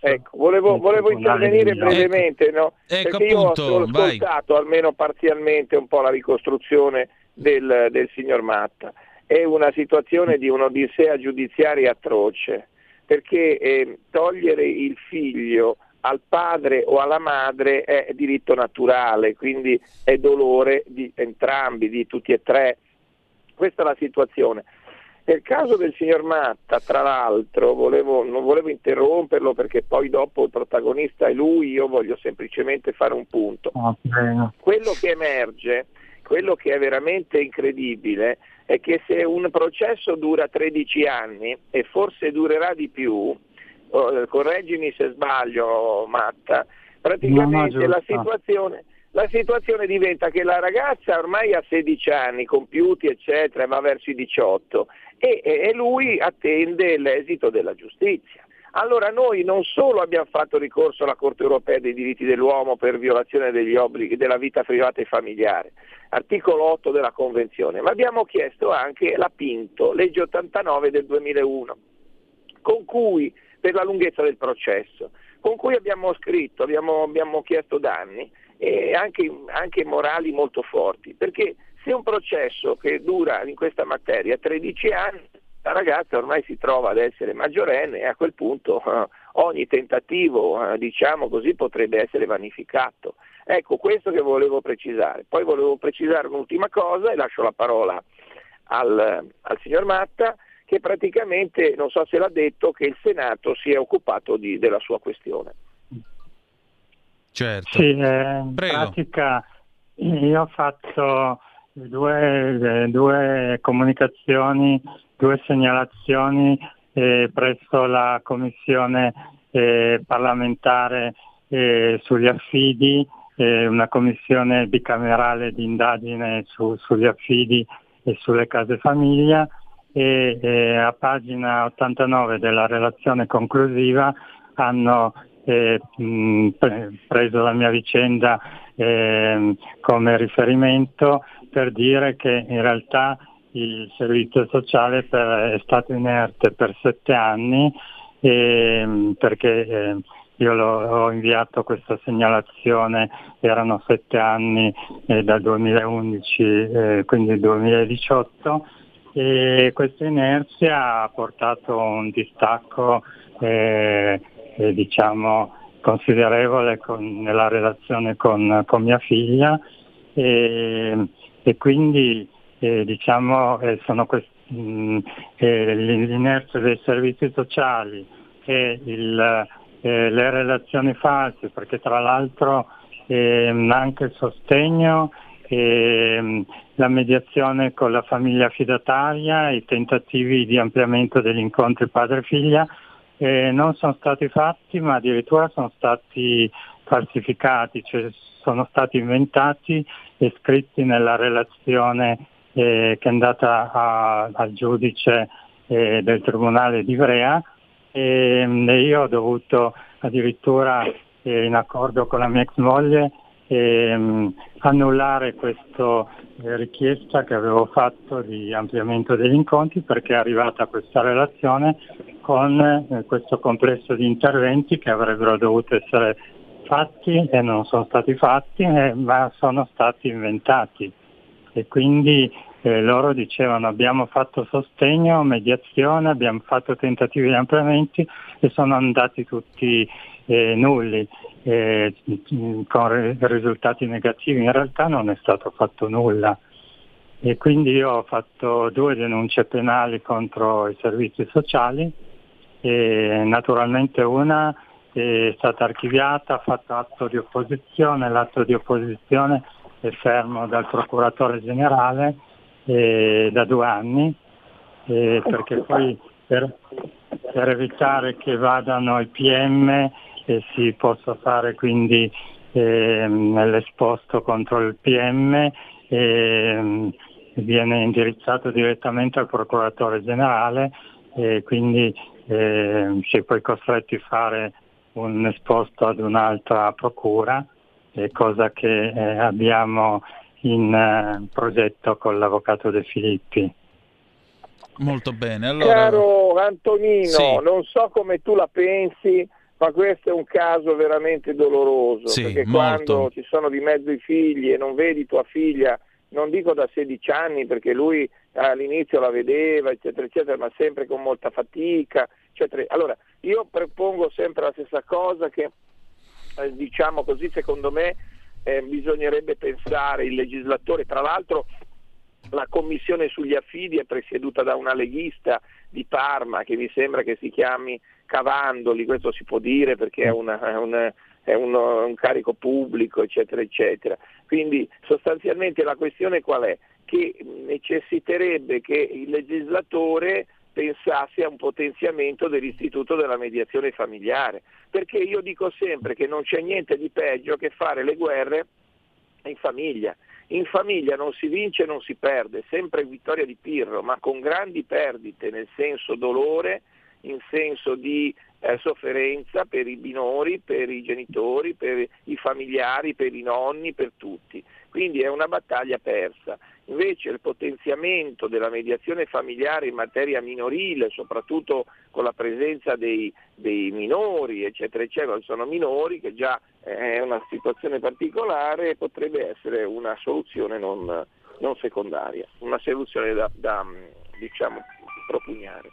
Ecco, volevo, volevo intervenire brevemente, no? ecco, perché io appunto, ho ascoltato vai. almeno parzialmente un po' la ricostruzione del, del signor Matta. È una situazione di un'odissea giudiziaria atroce, perché eh, togliere il figlio al padre o alla madre è diritto naturale, quindi è dolore di entrambi, di tutti e tre. Questa è la situazione. Nel caso del signor Matta, tra l'altro, volevo, non volevo interromperlo perché poi dopo il protagonista è lui, io voglio semplicemente fare un punto. Okay. Quello che emerge, quello che è veramente incredibile, è che se un processo dura 13 anni e forse durerà di più, correggimi se sbaglio Matta, praticamente no, la situazione la situazione diventa che la ragazza ormai ha 16 anni compiuti, eccetera, va verso i 18 e, e lui attende l'esito della giustizia. Allora noi non solo abbiamo fatto ricorso alla Corte europea dei diritti dell'uomo per violazione degli obblighi della vita privata e familiare, articolo 8 della Convenzione, ma abbiamo chiesto anche la Pinto, legge 89 del 2001, con cui per la lunghezza del processo, con cui abbiamo scritto, abbiamo, abbiamo chiesto danni e anche, anche morali molto forti, perché se un processo che dura in questa materia 13 anni, la ragazza ormai si trova ad essere maggiorenne e a quel punto eh, ogni tentativo, eh, diciamo così, potrebbe essere vanificato. Ecco, questo che volevo precisare. Poi volevo precisare un'ultima cosa e lascio la parola al, al signor Matta, che praticamente, non so se l'ha detto, che il Senato si è occupato di, della sua questione. Certo. Sì, eh, in pratica io ho fatto due, due comunicazioni, due segnalazioni eh, presso la commissione eh, parlamentare eh, sugli affidi, eh, una commissione bicamerale di indagine su, sugli affidi e sulle case famiglia e a pagina 89 della relazione conclusiva hanno eh, mh, preso la mia vicenda eh, come riferimento per dire che in realtà il servizio sociale per, è stato inerte per sette anni eh, perché eh, io ho inviato questa segnalazione, erano sette anni eh, dal 2011, eh, quindi 2018, e questa inerzia ha portato un distacco eh, eh, diciamo, considerevole con, nella relazione con, con mia figlia. E, e quindi eh, diciamo, eh, sono quest- mh, eh, l'inerzia dei servizi sociali e il, eh, le relazioni false, perché tra l'altro ehm, anche il sostegno la mediazione con la famiglia affidataria, i tentativi di ampliamento degli incontri padre-figlia eh, non sono stati fatti ma addirittura sono stati falsificati, cioè sono stati inventati e scritti nella relazione eh, che è andata a, al giudice eh, del Tribunale di Ivrea ehm, e io ho dovuto addirittura eh, in accordo con la mia ex moglie ehm, annullare questa eh, richiesta che avevo fatto di ampliamento degli incontri perché è arrivata questa relazione con eh, questo complesso di interventi che avrebbero dovuto essere fatti e non sono stati fatti eh, ma sono stati inventati. E quindi eh, loro dicevano abbiamo fatto sostegno, mediazione, abbiamo fatto tentativi di ampliamenti e sono andati tutti eh, nulli eh, con risultati negativi. In realtà non è stato fatto nulla e quindi io ho fatto due denunce penali contro i servizi sociali e naturalmente una è stata archiviata, ha fatto atto di opposizione, l'atto di opposizione è fermo dal procuratore generale eh, da due anni eh, perché poi per, per, evitare che vadano i PM e si possa fare quindi eh, l'esposto contro il PM ehm, viene indirizzato direttamente al procuratore generale e quindi eh, si è poi costretti a fare un esposto ad un'altra procura, eh, cosa che eh, abbiamo in eh, progetto con l'avvocato De Filippi. Molto bene. Allora... Caro Antonino, sì. non so come tu la pensi, ma questo è un caso veramente doloroso, sì, perché molto. quando ci sono di mezzo i figli e non vedi tua figlia, non dico da 16 anni perché lui all'inizio la vedeva, eccetera, eccetera, ma sempre con molta fatica, eccetera. Allora, io propongo sempre la stessa cosa che, eh, diciamo così, secondo me eh, bisognerebbe pensare il legislatore, tra l'altro la commissione sugli affidi è presieduta da una leghista di Parma che mi sembra che si chiami Cavandoli, questo si può dire perché è, una, è, un, è un, un, carico pubblico, eccetera, eccetera. Quindi sostanzialmente la questione qual è? Che necessiterebbe che il legislatore pensasse a un potenziamento dell'istituto della mediazione familiare, perché io dico sempre che non c'è niente di peggio che fare le guerre in famiglia. In famiglia non si vince e non si perde, sempre vittoria di Pirro, ma con grandi perdite, nel senso dolore, in senso di eh, sofferenza per i minori, per i genitori, per i familiari, per i nonni, per tutti. Quindi è una battaglia persa. Invece il potenziamento della mediazione familiare in materia minorile, soprattutto con la presenza dei, dei minori, eccetera, eccetera, sono minori che già è una situazione particolare, potrebbe essere una soluzione non, non secondaria, una soluzione da, da diciamo, propugnare.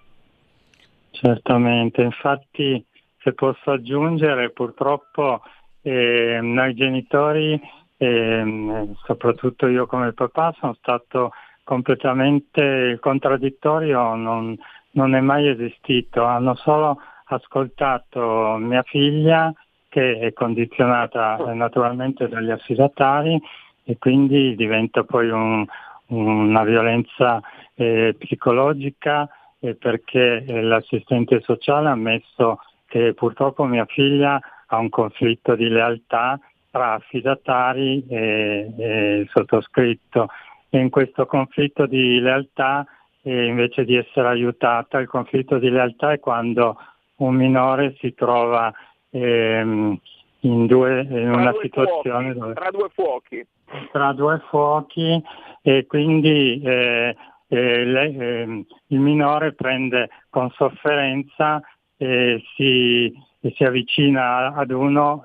Certamente, infatti se posso aggiungere purtroppo eh, noi genitori, eh, soprattutto io come papà, sono stato completamente il contraddittorio, non, non è mai esistito, hanno solo ascoltato mia figlia che è condizionata eh, naturalmente dagli affidatari e quindi diventa poi un, una violenza eh, psicologica eh, perché eh, l'assistente sociale ha ammesso che purtroppo mia figlia ha un conflitto di lealtà tra affidatari e, e sottoscritto e in questo conflitto di lealtà eh, invece di essere aiutata, il conflitto di lealtà è quando un minore si trova ehm, in, due, in una situazione fuochi, dove, tra due fuochi. Tra due fuochi e quindi eh, eh, lei, eh, il minore prende con sofferenza e si, e si avvicina ad uno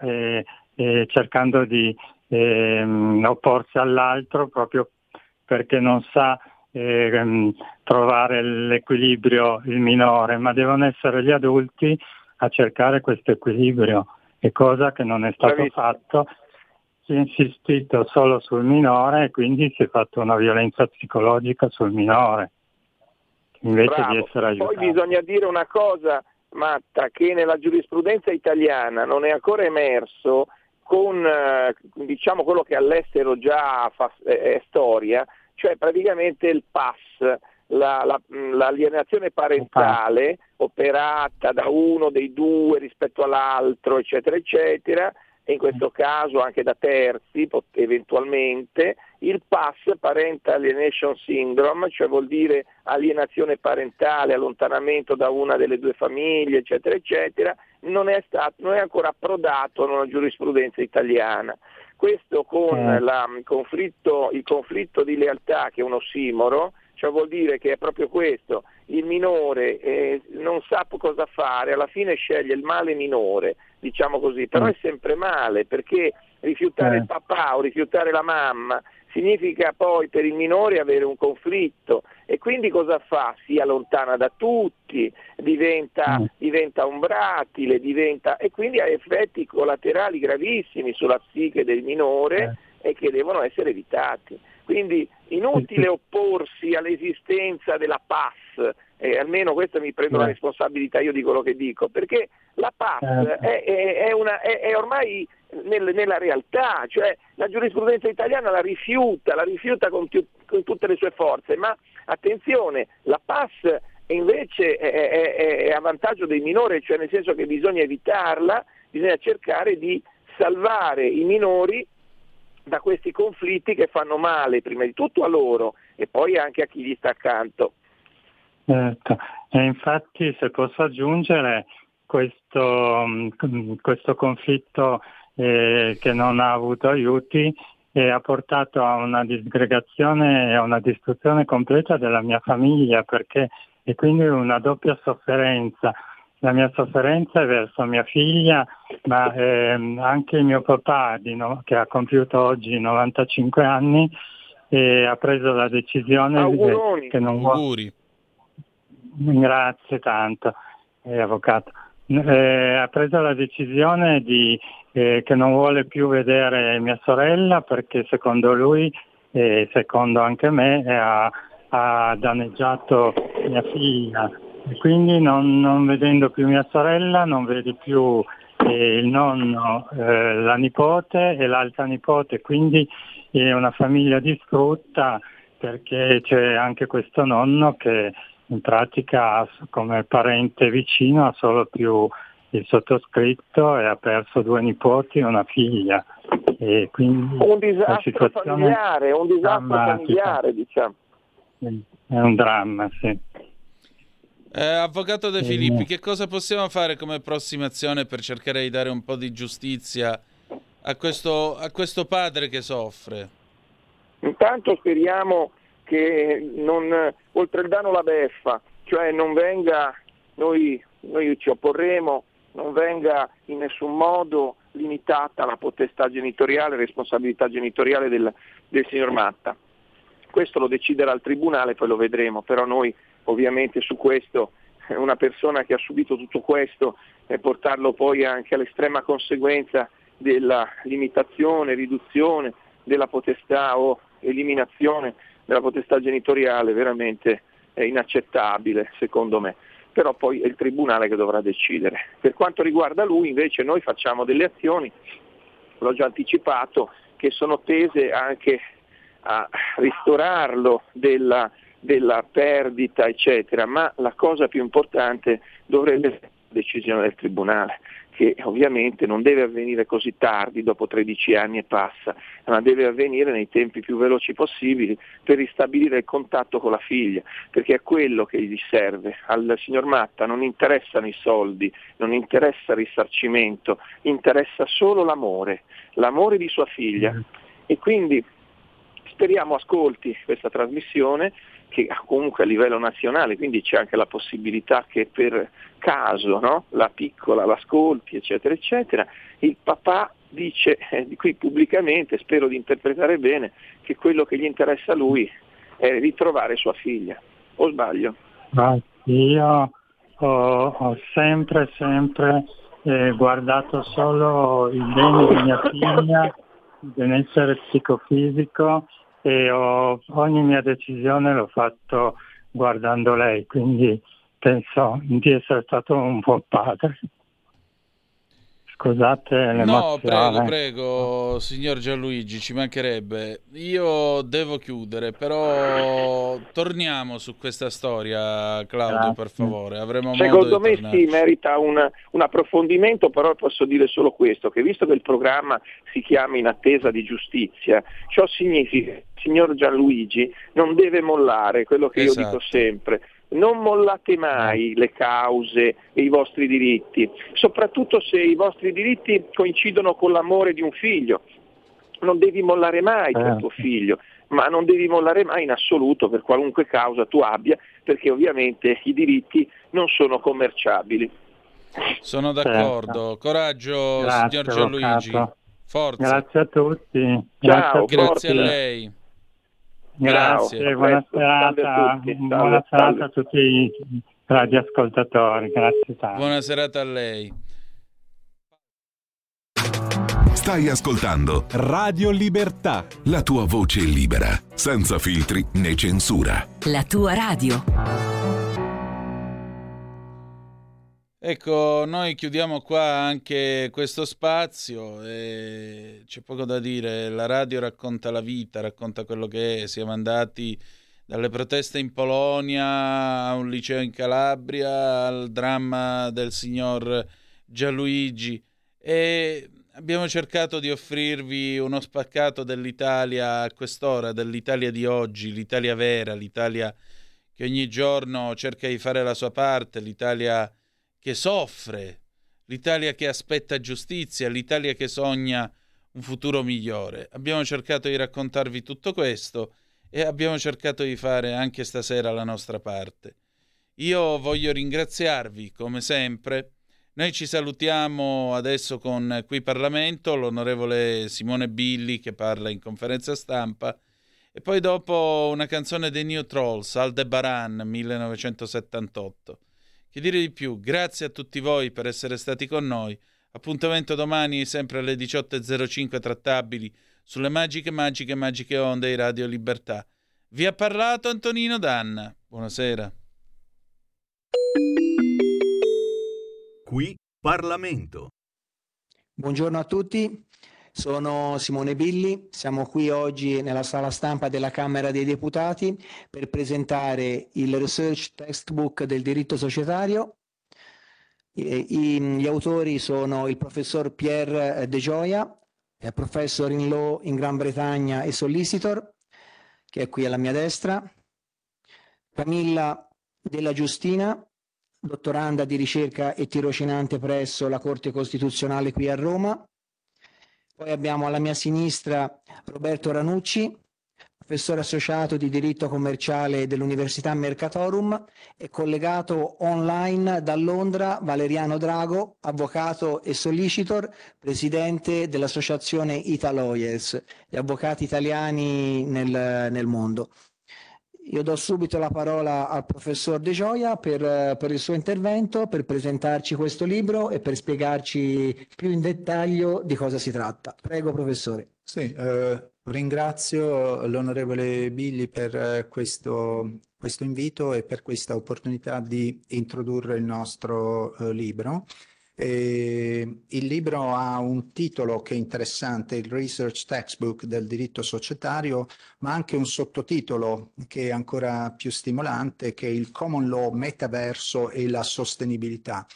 cercando di ehm, opporsi all'altro proprio perché non sa eh, trovare l'equilibrio il minore, ma devono essere gli adulti a cercare questo equilibrio, è cosa che non è stato Bravissimo. fatto si è insistito solo sul minore e quindi si è fatta una violenza psicologica sul minore, invece Bravo. di essere aiutato. Poi bisogna dire una cosa, Matta, che nella giurisprudenza italiana non è ancora emerso con eh, diciamo quello che all'estero già fa, è storia, cioè praticamente il PAS, la, la, l'alienazione parentale operata da uno dei due rispetto all'altro, eccetera, eccetera, e in questo caso anche da terzi eventualmente, il PAS, Parent Alienation Syndrome, cioè vuol dire alienazione parentale, allontanamento da una delle due famiglie, eccetera, eccetera, non è, stato, non è ancora approdato nella giurisprudenza italiana. Questo con eh. la, il, conflitto, il conflitto di lealtà, che è un ossimoro, cioè vuol dire che è proprio questo, il minore eh, non sa cosa fare, alla fine sceglie il male minore, diciamo così, però mm. è sempre male perché rifiutare eh. il papà o rifiutare la mamma significa poi per il minore avere un conflitto e quindi cosa fa? Si allontana da tutti, diventa, mm. diventa un bratile, diventa, e quindi ha effetti collaterali gravissimi sulla psiche del minore eh. e che devono essere evitati. Quindi inutile opporsi all'esistenza della PAS, eh, almeno questa mi prendo la responsabilità io di quello che dico, perché la PAS certo. è, è, è, una, è ormai nel, nella realtà, cioè la giurisprudenza italiana la rifiuta, la rifiuta con, più, con tutte le sue forze, ma attenzione, la PAS invece è, a vantaggio dei minori, cioè nel senso che bisogna evitarla, bisogna cercare di salvare i minori da questi conflitti che fanno male prima di tutto a loro e poi anche a chi gli sta accanto. Certo, e infatti se posso aggiungere questo, mm, questo conflitto eh, che non ha avuto aiuti eh, ha portato a una disgregazione e a una distruzione completa della mia famiglia perché e quindi una doppia sofferenza. La mia sofferenza è verso mia figlia, ma ehm, anche mio papà, no, che ha compiuto oggi 95 anni, eh, ha preso la decisione Auguroni. che non vuole... Grazie tanto, eh, avvocato. Eh, ha preso la decisione di, eh, che non vuole più vedere mia sorella perché secondo lui e secondo anche me ha, ha danneggiato mia figlia e quindi non, non, vedendo più mia sorella non vede più eh, il nonno, eh, la nipote e l'altra nipote, quindi è una famiglia distrutta perché c'è anche questo nonno che in pratica come parente vicino ha solo più il sottoscritto e ha perso due nipoti e una figlia. E quindi un disastro familiare, un disastro familiare diciamo. È un dramma, sì. Eh, avvocato De Filippi, che cosa possiamo fare come approssimazione per cercare di dare un po' di giustizia a questo, a questo padre che soffre? Intanto speriamo che non, oltre il danno la beffa, cioè non venga, noi, noi ci opporremo, non venga in nessun modo limitata la potestà genitoriale, responsabilità genitoriale del, del signor Matta. Questo lo deciderà il Tribunale, poi lo vedremo, però noi ovviamente su questo, una persona che ha subito tutto questo, e portarlo poi anche all'estrema conseguenza della limitazione, riduzione della potestà o eliminazione della potestà genitoriale veramente è inaccettabile secondo me. Però poi è il Tribunale che dovrà decidere. Per quanto riguarda lui invece noi facciamo delle azioni, l'ho già anticipato, che sono tese anche a ristorarlo della, della perdita, eccetera, ma la cosa più importante dovrebbe essere la decisione del Tribunale che ovviamente non deve avvenire così tardi, dopo 13 anni e passa, ma deve avvenire nei tempi più veloci possibili per ristabilire il contatto con la figlia, perché è quello che gli serve. Al signor Matta non interessano i soldi, non interessa il risarcimento, interessa solo l'amore, l'amore di sua figlia. E quindi speriamo ascolti questa trasmissione che comunque a livello nazionale, quindi c'è anche la possibilità che per caso no? la piccola l'ascolti, eccetera, eccetera, il papà dice eh, qui pubblicamente, spero di interpretare bene, che quello che gli interessa a lui è ritrovare sua figlia. O sbaglio? Io ho, ho sempre, sempre eh, guardato solo il bene di mia figlia, il benessere psicofisico e ho, ogni mia decisione l'ho fatto guardando lei, quindi penso di essere stato un buon padre. Scusate l'emozione. No, prego, prego, signor Gianluigi, ci mancherebbe. Io devo chiudere, però torniamo su questa storia, Claudio, Grazie. per favore. Avremo Secondo me sì, merita un, un, approfondimento, però posso dire solo questo, che visto che il programma si chiama In attesa di giustizia, ciò significa che il signor Gianluigi non deve mollare, quello che esatto. io dico esatto. sempre non mollate mai le cause e i vostri diritti, soprattutto se i vostri diritti coincidono con l'amore di un figlio. Non devi mollare mai per tuo certo. figlio, ma non devi mollare mai in assoluto per qualunque causa tu abbia, perché ovviamente i diritti non sono commerciabili. Sono d'accordo. Certo. Coraggio, Grazie, signor Gianluigi. Forza. Grazie a tutti. Ciao, Grazie, a, Grazie a lei. Grazie, Ciao, buona serata, a buona serata a tutti i radioascoltatori, grazie tanto. Buona serata a lei. Stai ascoltando Radio Libertà, la tua voce libera, senza filtri né censura. La tua radio. Ecco, noi chiudiamo qua anche questo spazio c'è poco da dire, la radio racconta la vita, racconta quello che è, siamo andati dalle proteste in Polonia a un liceo in Calabria al dramma del signor Gianluigi. E abbiamo cercato di offrirvi uno spaccato dell'Italia a quest'ora, dell'Italia di oggi, l'Italia vera, l'Italia che ogni giorno cerca di fare la sua parte, l'Italia che soffre, l'Italia che aspetta giustizia, l'Italia che sogna un futuro migliore. Abbiamo cercato di raccontarvi tutto questo e abbiamo cercato di fare anche stasera la nostra parte. Io voglio ringraziarvi come sempre. Noi ci salutiamo adesso con qui Parlamento, l'onorevole Simone Billi che parla in conferenza stampa e poi dopo una canzone dei New Trolls, Aldebaran 1978. Che dire di più? Grazie a tutti voi per essere stati con noi. Appuntamento domani sempre alle 18.05 trattabili sulle magiche, magiche, magiche onde di Radio Libertà. Vi ha parlato Antonino Danna. Buonasera. Qui Parlamento. Buongiorno a tutti. Sono Simone Billi, siamo qui oggi nella sala stampa della Camera dei Deputati per presentare il Research Textbook del diritto societario. Gli autori sono il professor Pierre De Gioia, professor in law in Gran Bretagna e solicitor, che è qui alla mia destra, Camilla Della Giustina, dottoranda di ricerca e tirocinante presso la Corte Costituzionale qui a Roma, poi abbiamo alla mia sinistra Roberto Ranucci, professore associato di diritto commerciale dell'Università Mercatorum e collegato online da Londra Valeriano Drago, avvocato e solicitor, presidente dell'associazione Italoyers, gli avvocati italiani nel, nel mondo. Io do subito la parola al professor De Gioia per, per, il suo intervento, per presentarci questo libro e per spiegarci più in dettaglio di cosa si tratta. Prego, professore. Sì, eh, ringrazio l'onorevole Billy per eh, questo, questo, invito e per questa opportunità di introdurre il nostro eh, libro. E il libro ha un titolo che è interessante, il Research Textbook del diritto societario, ma anche un sottotitolo che è ancora più stimolante, che è il Common Law, Metaverso e la sostenibilità.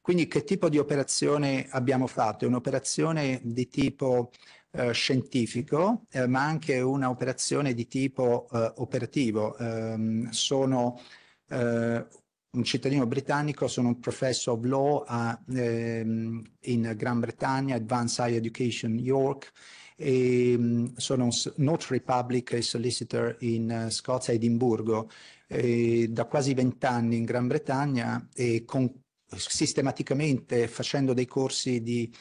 Quindi che tipo di operazione abbiamo fatto? È un'operazione di tipo eh, scientifico, eh, ma anche un'operazione di tipo eh, operativo. Ehm, sono eh, un cittadino britannico, sono un professor of law a, ehm, in Gran Bretagna, Advanced Higher Education York, e um, sono un notary public solicitor in uh, Scozia, Edimburgo, e da quasi vent'anni in Gran Bretagna e con, sistematicamente facendo dei corsi di,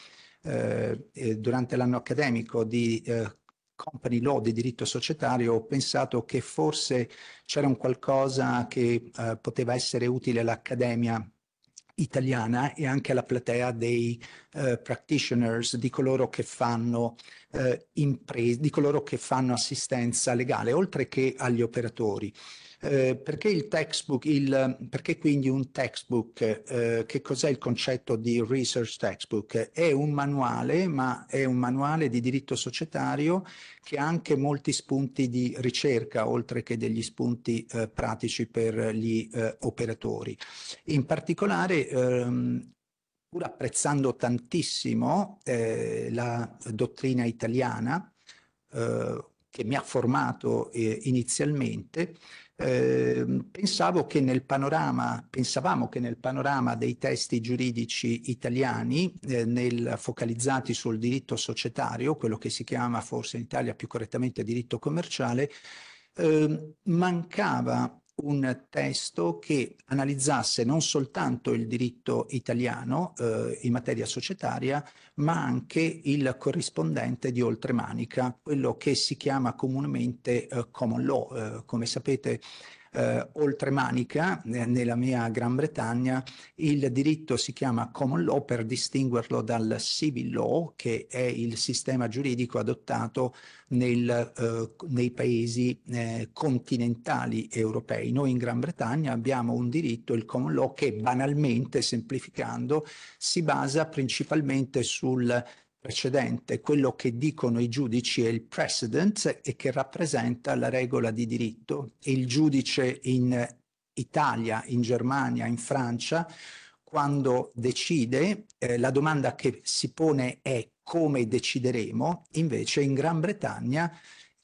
eh, durante l'anno accademico di eh, company law di diritto societario ho pensato che forse c'era un qualcosa che eh, poteva essere utile all'accademia italiana e anche alla platea dei uh, practitioners, di coloro che fanno uh, imprese, di coloro che fanno assistenza legale, oltre che agli operatori. Eh, perché il textbook, il, perché quindi un textbook, eh, che cos'è il concetto di research textbook? È un manuale, ma è un manuale di diritto societario che ha anche molti spunti di ricerca, oltre che degli spunti eh, pratici per gli eh, operatori. In particolare, ehm, pur apprezzando tantissimo eh, la dottrina italiana, che mi ha formato eh, inizialmente, eh, pensavo che nel panorama, pensavamo che nel panorama dei testi giuridici italiani, eh, nel, focalizzati sul diritto societario, quello che si chiama forse in Italia più correttamente diritto commerciale, eh, mancava un testo che analizzasse non soltanto il diritto italiano eh, in materia societaria, ma anche il corrispondente di oltremanica, quello che si chiama comunemente eh, common law. Eh, come sapete eh, oltremanica, eh, nella mia Gran Bretagna, il diritto si chiama common law per distinguerlo dal civil law, che è il sistema giuridico adottato nel, eh, nei paesi eh, continentali europei. Noi in Gran Bretagna abbiamo un diritto, il common law, che banalmente, semplificando, si basa principalmente sul precedente, quello che dicono i giudici è il precedent e che rappresenta la regola di diritto. Il giudice in Italia, in Germania, in Francia, quando decide, eh, la domanda che si pone è come decideremo, invece in Gran Bretagna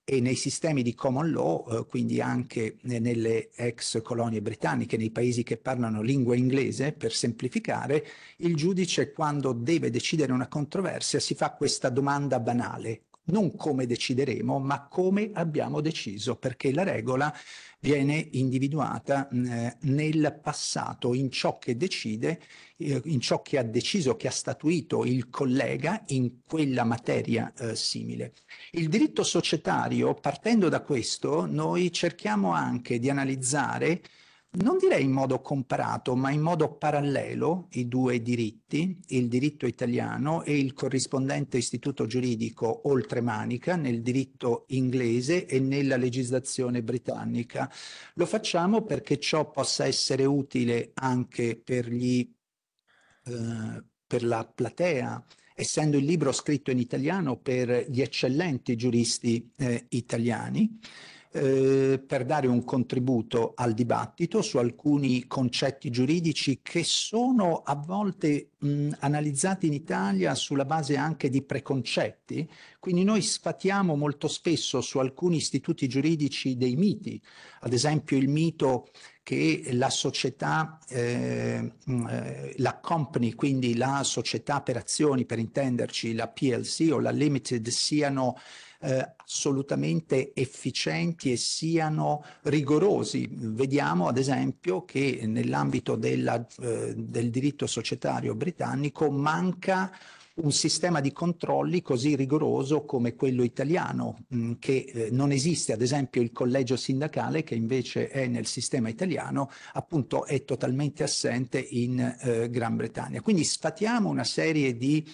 e nei sistemi di common law, eh, quindi anche nelle ex colonie britanniche, nei paesi che parlano lingua inglese, per semplificare, il giudice quando deve decidere una controversia si fa questa domanda banale, non come decideremo, ma come abbiamo deciso, perché la regola viene individuata eh, nel passato, in ciò che decide, eh, in ciò che ha deciso, che ha statuito il collega in quella materia eh, simile. Il diritto societario, partendo da questo, noi cerchiamo anche di analizzare non direi in modo comparato, ma in modo parallelo i due diritti, il diritto italiano e il corrispondente istituto giuridico oltremanica nel diritto inglese e nella legislazione britannica. Lo facciamo perché ciò possa essere utile anche per, gli, eh, per la platea essendo il libro scritto in italiano per gli eccellenti giuristi eh, italiani eh, per dare un contributo al dibattito su alcuni concetti giuridici che sono a volte mh, analizzati in Italia sulla base anche di preconcetti. Quindi noi sfatiamo molto spesso su alcuni istituti giuridici dei miti, ad esempio il mito che la società, eh, eh la company, quindi la società per azioni, per intenderci, la PLC o la limited, siano eh, assolutamente efficienti e siano rigorosi. Vediamo ad esempio che nell'ambito della, eh, del diritto societario britannico manca un sistema di controlli così rigoroso come quello italiano, mh, mm, che eh, non esiste, ad esempio il collegio sindacale che invece è nel sistema italiano, appunto è totalmente assente in eh, Gran Bretagna. Quindi sfatiamo una serie di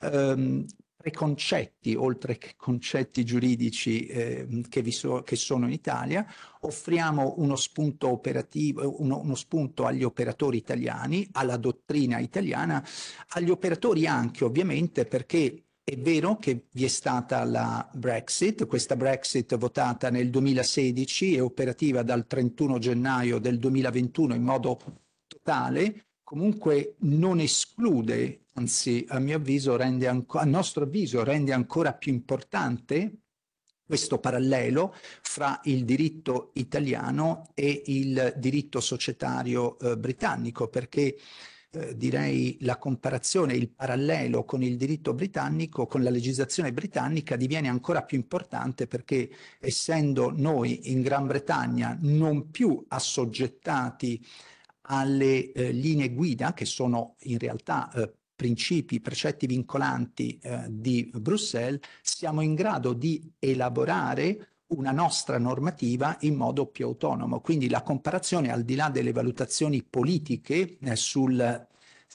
ehm, preconcetti, oltre che concetti giuridici eh, che, so, che, sono in Italia, offriamo uno spunto operativo, uno, uno spunto agli operatori italiani, alla dottrina italiana, agli operatori anche ovviamente perché è vero che vi è stata la Brexit, questa Brexit votata nel 2016 e operativa dal 31 gennaio del 2021 in modo totale, comunque non esclude, anzi a mio avviso rende a nostro avviso rende ancora più importante questo parallelo fra il diritto italiano e il diritto societario eh, britannico, perché eh, direi la comparazione, il parallelo con il diritto britannico, con la legislazione britannica diviene ancora più importante perché essendo noi in Gran Bretagna non più assoggettati alle eh, linee guida che sono in realtà eh, principi, precetti vincolanti eh, di Bruxelles, siamo in grado di elaborare una nostra normativa in modo più autonomo. Quindi la comparazione, al di là delle valutazioni politiche eh, sul,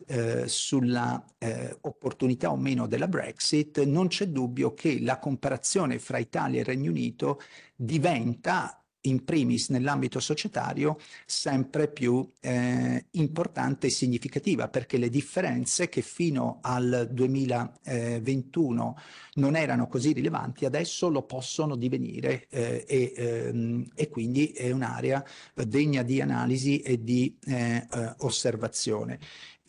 eh, sulla eh, opportunità o meno della Brexit, non c'è dubbio che la comparazione fra Italia e Regno Unito diventa in primis nell'ambito societario sempre più eh, importante e significativa perché le differenze che fino al 2021 non erano così rilevanti adesso lo possono divenire eh, e, ehm, e, quindi è un'area degna di analisi e di eh, eh osservazione.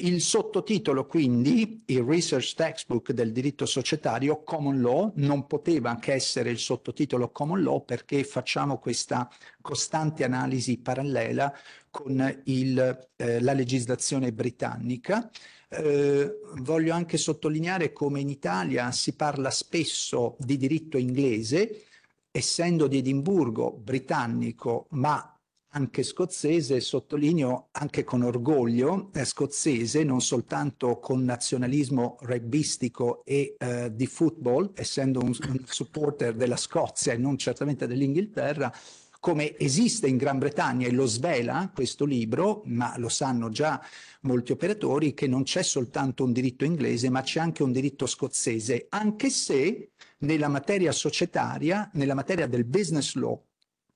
Il sottotitolo quindi, il Research Textbook del diritto societario, Common Law, non poteva che essere il sottotitolo Common Law perché facciamo questa costante analisi parallela con il, eh, la legislazione britannica. Eh, voglio anche sottolineare come in Italia si parla spesso di diritto inglese, essendo di Edimburgo britannico, ma anche scozzese, sottolineo anche con orgoglio, è scozzese, non soltanto con nazionalismo rugbistico e eh, di football, essendo un, un supporter della Scozia e non certamente dell'Inghilterra, come esiste in Gran Bretagna e lo svela questo libro, ma lo sanno già molti operatori, che non c'è soltanto un diritto inglese, ma c'è anche un diritto scozzese, anche se nella materia societaria, nella materia del business law,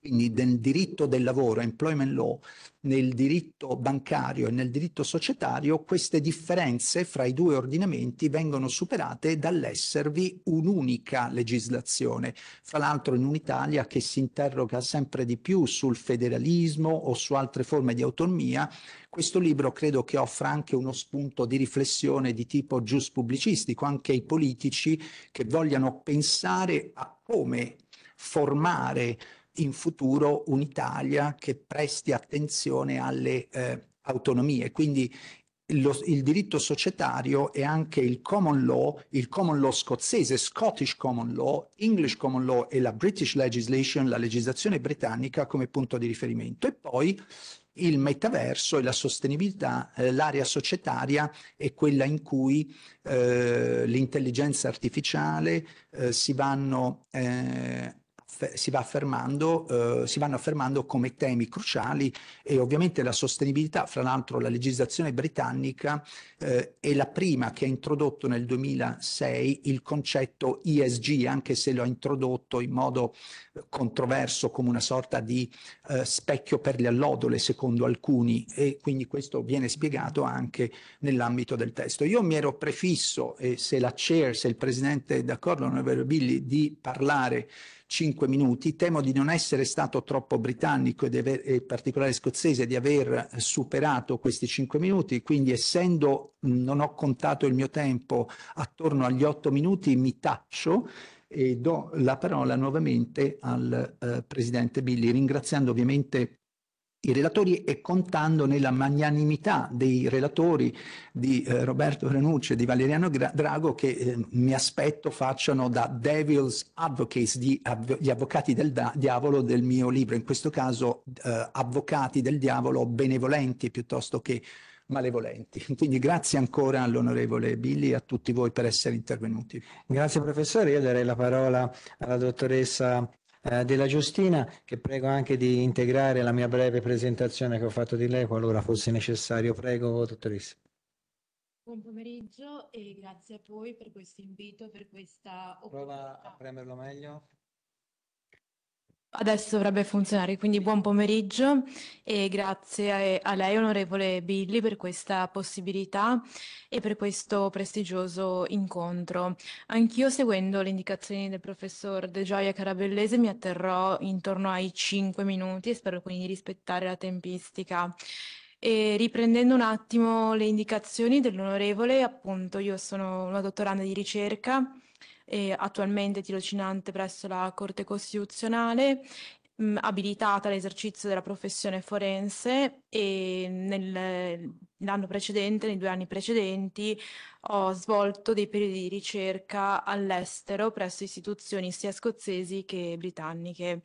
quindi nel diritto del lavoro, employment law, nel diritto bancario e nel diritto societario, queste differenze fra i due ordinamenti vengono superate dall'esservi un'unica legislazione. Fra l'altro in un'Italia che si interroga sempre di più sul federalismo o su altre forme di autonomia, questo libro credo che offra anche uno spunto di riflessione di tipo gius pubblicistico, anche ai politici che vogliano pensare a come formare in futuro un'Italia che presti attenzione alle eh, autonomie. Quindi lo, il diritto societario è anche il common law, il common law scozzese, Scottish common law, English common law e la British legislation, la legislazione britannica come punto di riferimento. E poi il metaverso e la sostenibilità, eh, l'area societaria è quella in cui eh, l'intelligenza artificiale eh, si vanno eh, si, va affermando, eh, si vanno affermando come temi cruciali e ovviamente la sostenibilità, fra l'altro la legislazione britannica eh, è la prima che ha introdotto nel 2006 il concetto ESG, anche se lo ha introdotto in modo eh, controverso come una sorta di eh, specchio per le allodole secondo alcuni e quindi questo viene spiegato anche nell'ambito del testo. Io mi ero prefisso e se la chair, se il presidente è d'accordo, onorevole Billi, di parlare 5 minuti. Temo di non essere stato troppo britannico e, aver, e in particolare scozzese di aver superato questi 5 minuti, quindi essendo non ho contato il mio tempo attorno agli 8 minuti mi taccio e do la parola nuovamente al eh, Presidente Billi, ringraziando ovviamente i relatori e contando nella magnanimità dei relatori di eh, Roberto Renucci e di Valeriano Drago che eh, mi aspetto facciano da devil's advocates, di, av- gli avvocati del da- diavolo del mio libro, in questo caso eh, avvocati del diavolo benevolenti piuttosto che malevolenti. *laughs* Quindi grazie ancora all'onorevole Billy e a tutti voi per essere intervenuti. Grazie professore, io darei la parola alla dottoressa eh, della Giustina, che prego anche di integrare la mia breve presentazione che ho fatto di lei qualora fosse necessario. Prego, dottoressa. Buon pomeriggio e grazie a voi per questo invito, per questa opportunità. Prova a premerlo meglio. Adesso dovrebbe funzionare, quindi buon pomeriggio e grazie a, lei, onorevole Billy, per questa possibilità e per questo prestigioso incontro. Anch'io, seguendo le indicazioni del professor De Gioia Carabellese, mi atterrò intorno ai 5 minuti e spero quindi di rispettare la tempistica. E riprendendo un attimo le indicazioni dell'onorevole, appunto, io sono una dottoranda di ricerca e attualmente tirocinante presso la Corte Costituzionale, abilitata all'esercizio della professione forense e nel, l'anno precedente, nei due anni precedenti, ho svolto dei periodi di ricerca all'estero presso istituzioni sia scozzesi che britanniche.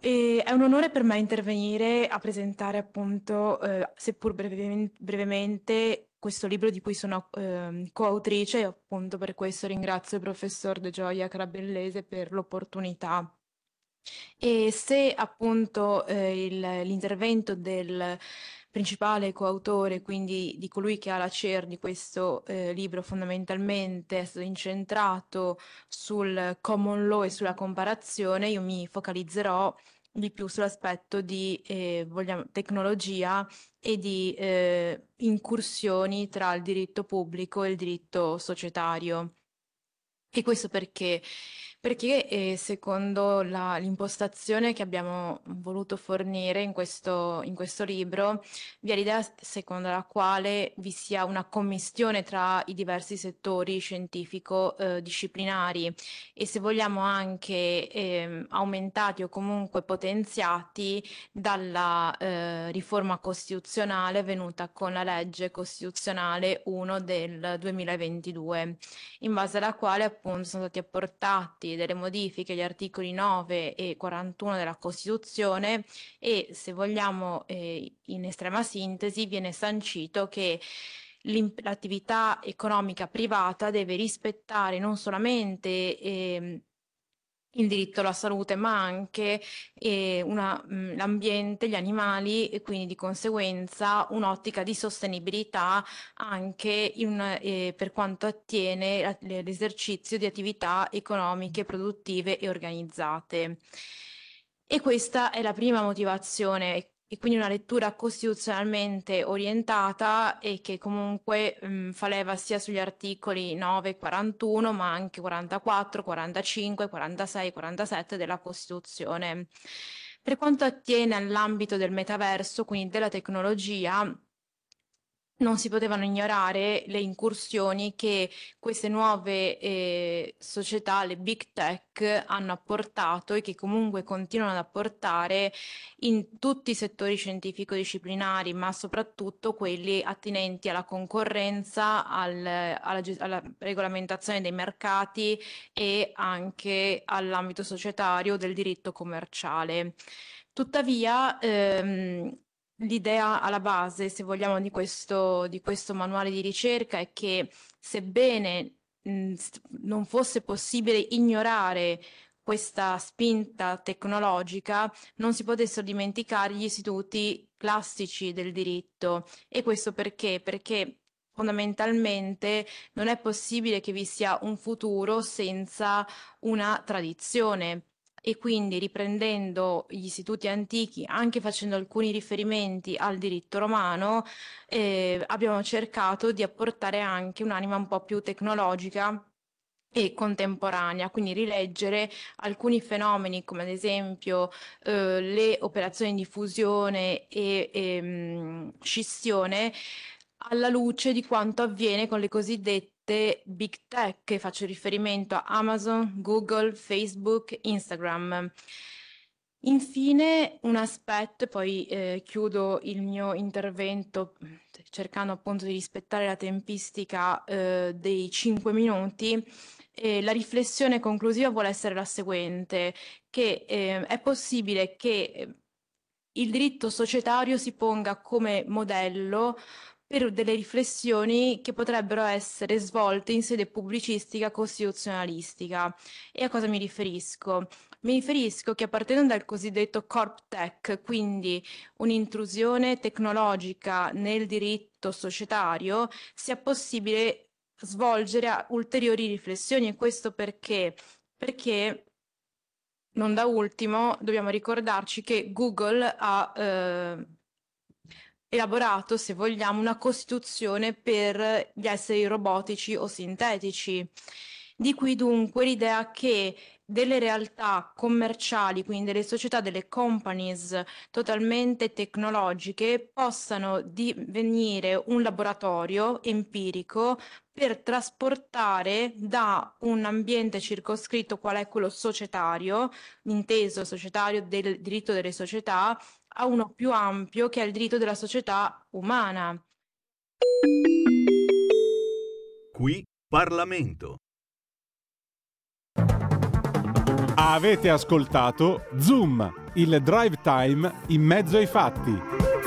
E è un onore per me intervenire a presentare appunto, eh, seppur brevemente, questo libro di cui sono eh, coautrice e appunto per questo ringrazio il professor De Gioia Carabellese per l'opportunità. E se appunto eh, il, l'intervento del principale coautore, quindi di colui che ha la chair di questo eh, libro fondamentalmente è stato incentrato sul common law e sulla comparazione, io mi focalizzerò di più sull'aspetto di eh, vogliamo, tecnologia e di eh, incursioni tra il diritto pubblico e il diritto societario. E questo perché perché eh, secondo la, l'impostazione che abbiamo voluto fornire in questo, in questo libro, vi è l'idea secondo la quale vi sia una commistione tra i diversi settori scientifico-disciplinari eh, e se vogliamo anche eh, aumentati o comunque potenziati dalla eh, riforma costituzionale venuta con la legge costituzionale 1 del 2022, in base alla quale appunto sono stati apportati delle modifiche agli articoli 9 e 41 della Costituzione e se vogliamo eh, in estrema sintesi viene sancito che l'attività economica privata deve rispettare non solamente eh, il diritto alla salute, ma anche eh, una, mh, l'ambiente, gli animali e quindi di conseguenza un'ottica di sostenibilità anche in, eh, per quanto attiene l'esercizio di attività economiche, produttive e organizzate. E questa è la prima motivazione e quindi una lettura costituzionalmente orientata e che comunque mh, fa leva sia sugli articoli 9 e 41 ma anche 44, 45, 46 e 47 della Costituzione. Per quanto attiene all'ambito del metaverso, quindi della tecnologia, non si potevano ignorare le incursioni che queste nuove eh, società, le big tech, hanno apportato e che comunque continuano ad apportare in tutti i settori scientifico-disciplinari, ma soprattutto quelli attinenti alla concorrenza, al, alla, alla regolamentazione dei mercati e anche all'ambito societario del diritto commerciale. Tuttavia, ehm, L'idea alla base, se vogliamo, di questo, di questo manuale di ricerca è che sebbene mh, non fosse possibile ignorare questa spinta tecnologica, non si potessero dimenticare gli istituti classici del diritto. E questo perché? Perché fondamentalmente non è possibile che vi sia un futuro senza una tradizione e quindi riprendendo gli istituti antichi, anche facendo alcuni riferimenti al diritto romano, eh, abbiamo cercato di apportare anche un'anima un po' più tecnologica e contemporanea, quindi rileggere alcuni fenomeni come ad esempio eh, le operazioni di fusione e, e mh, scissione alla luce di quanto avviene con le cosiddette cosiddette big tech, faccio riferimento a Amazon, Google, Facebook, Instagram. Infine, un aspetto, poi eh, chiudo il mio intervento cercando appunto di rispettare la tempistica eh, dei 5 minuti. Eh, la riflessione conclusiva vuole essere la seguente, che eh, è possibile che il diritto societario si ponga come modello per delle riflessioni che potrebbero essere svolte in sede pubblicistica costituzionalistica. E a cosa mi riferisco? Mi riferisco che appartenendo al cosiddetto corp tech, quindi un'intrusione tecnologica nel diritto societario, sia possibile svolgere ulteriori riflessioni e questo perché? Perché non da ultimo dobbiamo ricordarci che Google ha eh, elaborato, se vogliamo, una costituzione per gli esseri robotici o sintetici. Di qui dunque l'idea che delle realtà commerciali, quindi delle società, delle companies totalmente tecnologiche, possano divenire un laboratorio empirico per trasportare da un ambiente circoscritto qual è quello societario, inteso societario del diritto delle società, a uno più ampio che è il diritto della società umana. Qui Parlamento. Avete ascoltato Zoom, il drive time in mezzo ai fatti.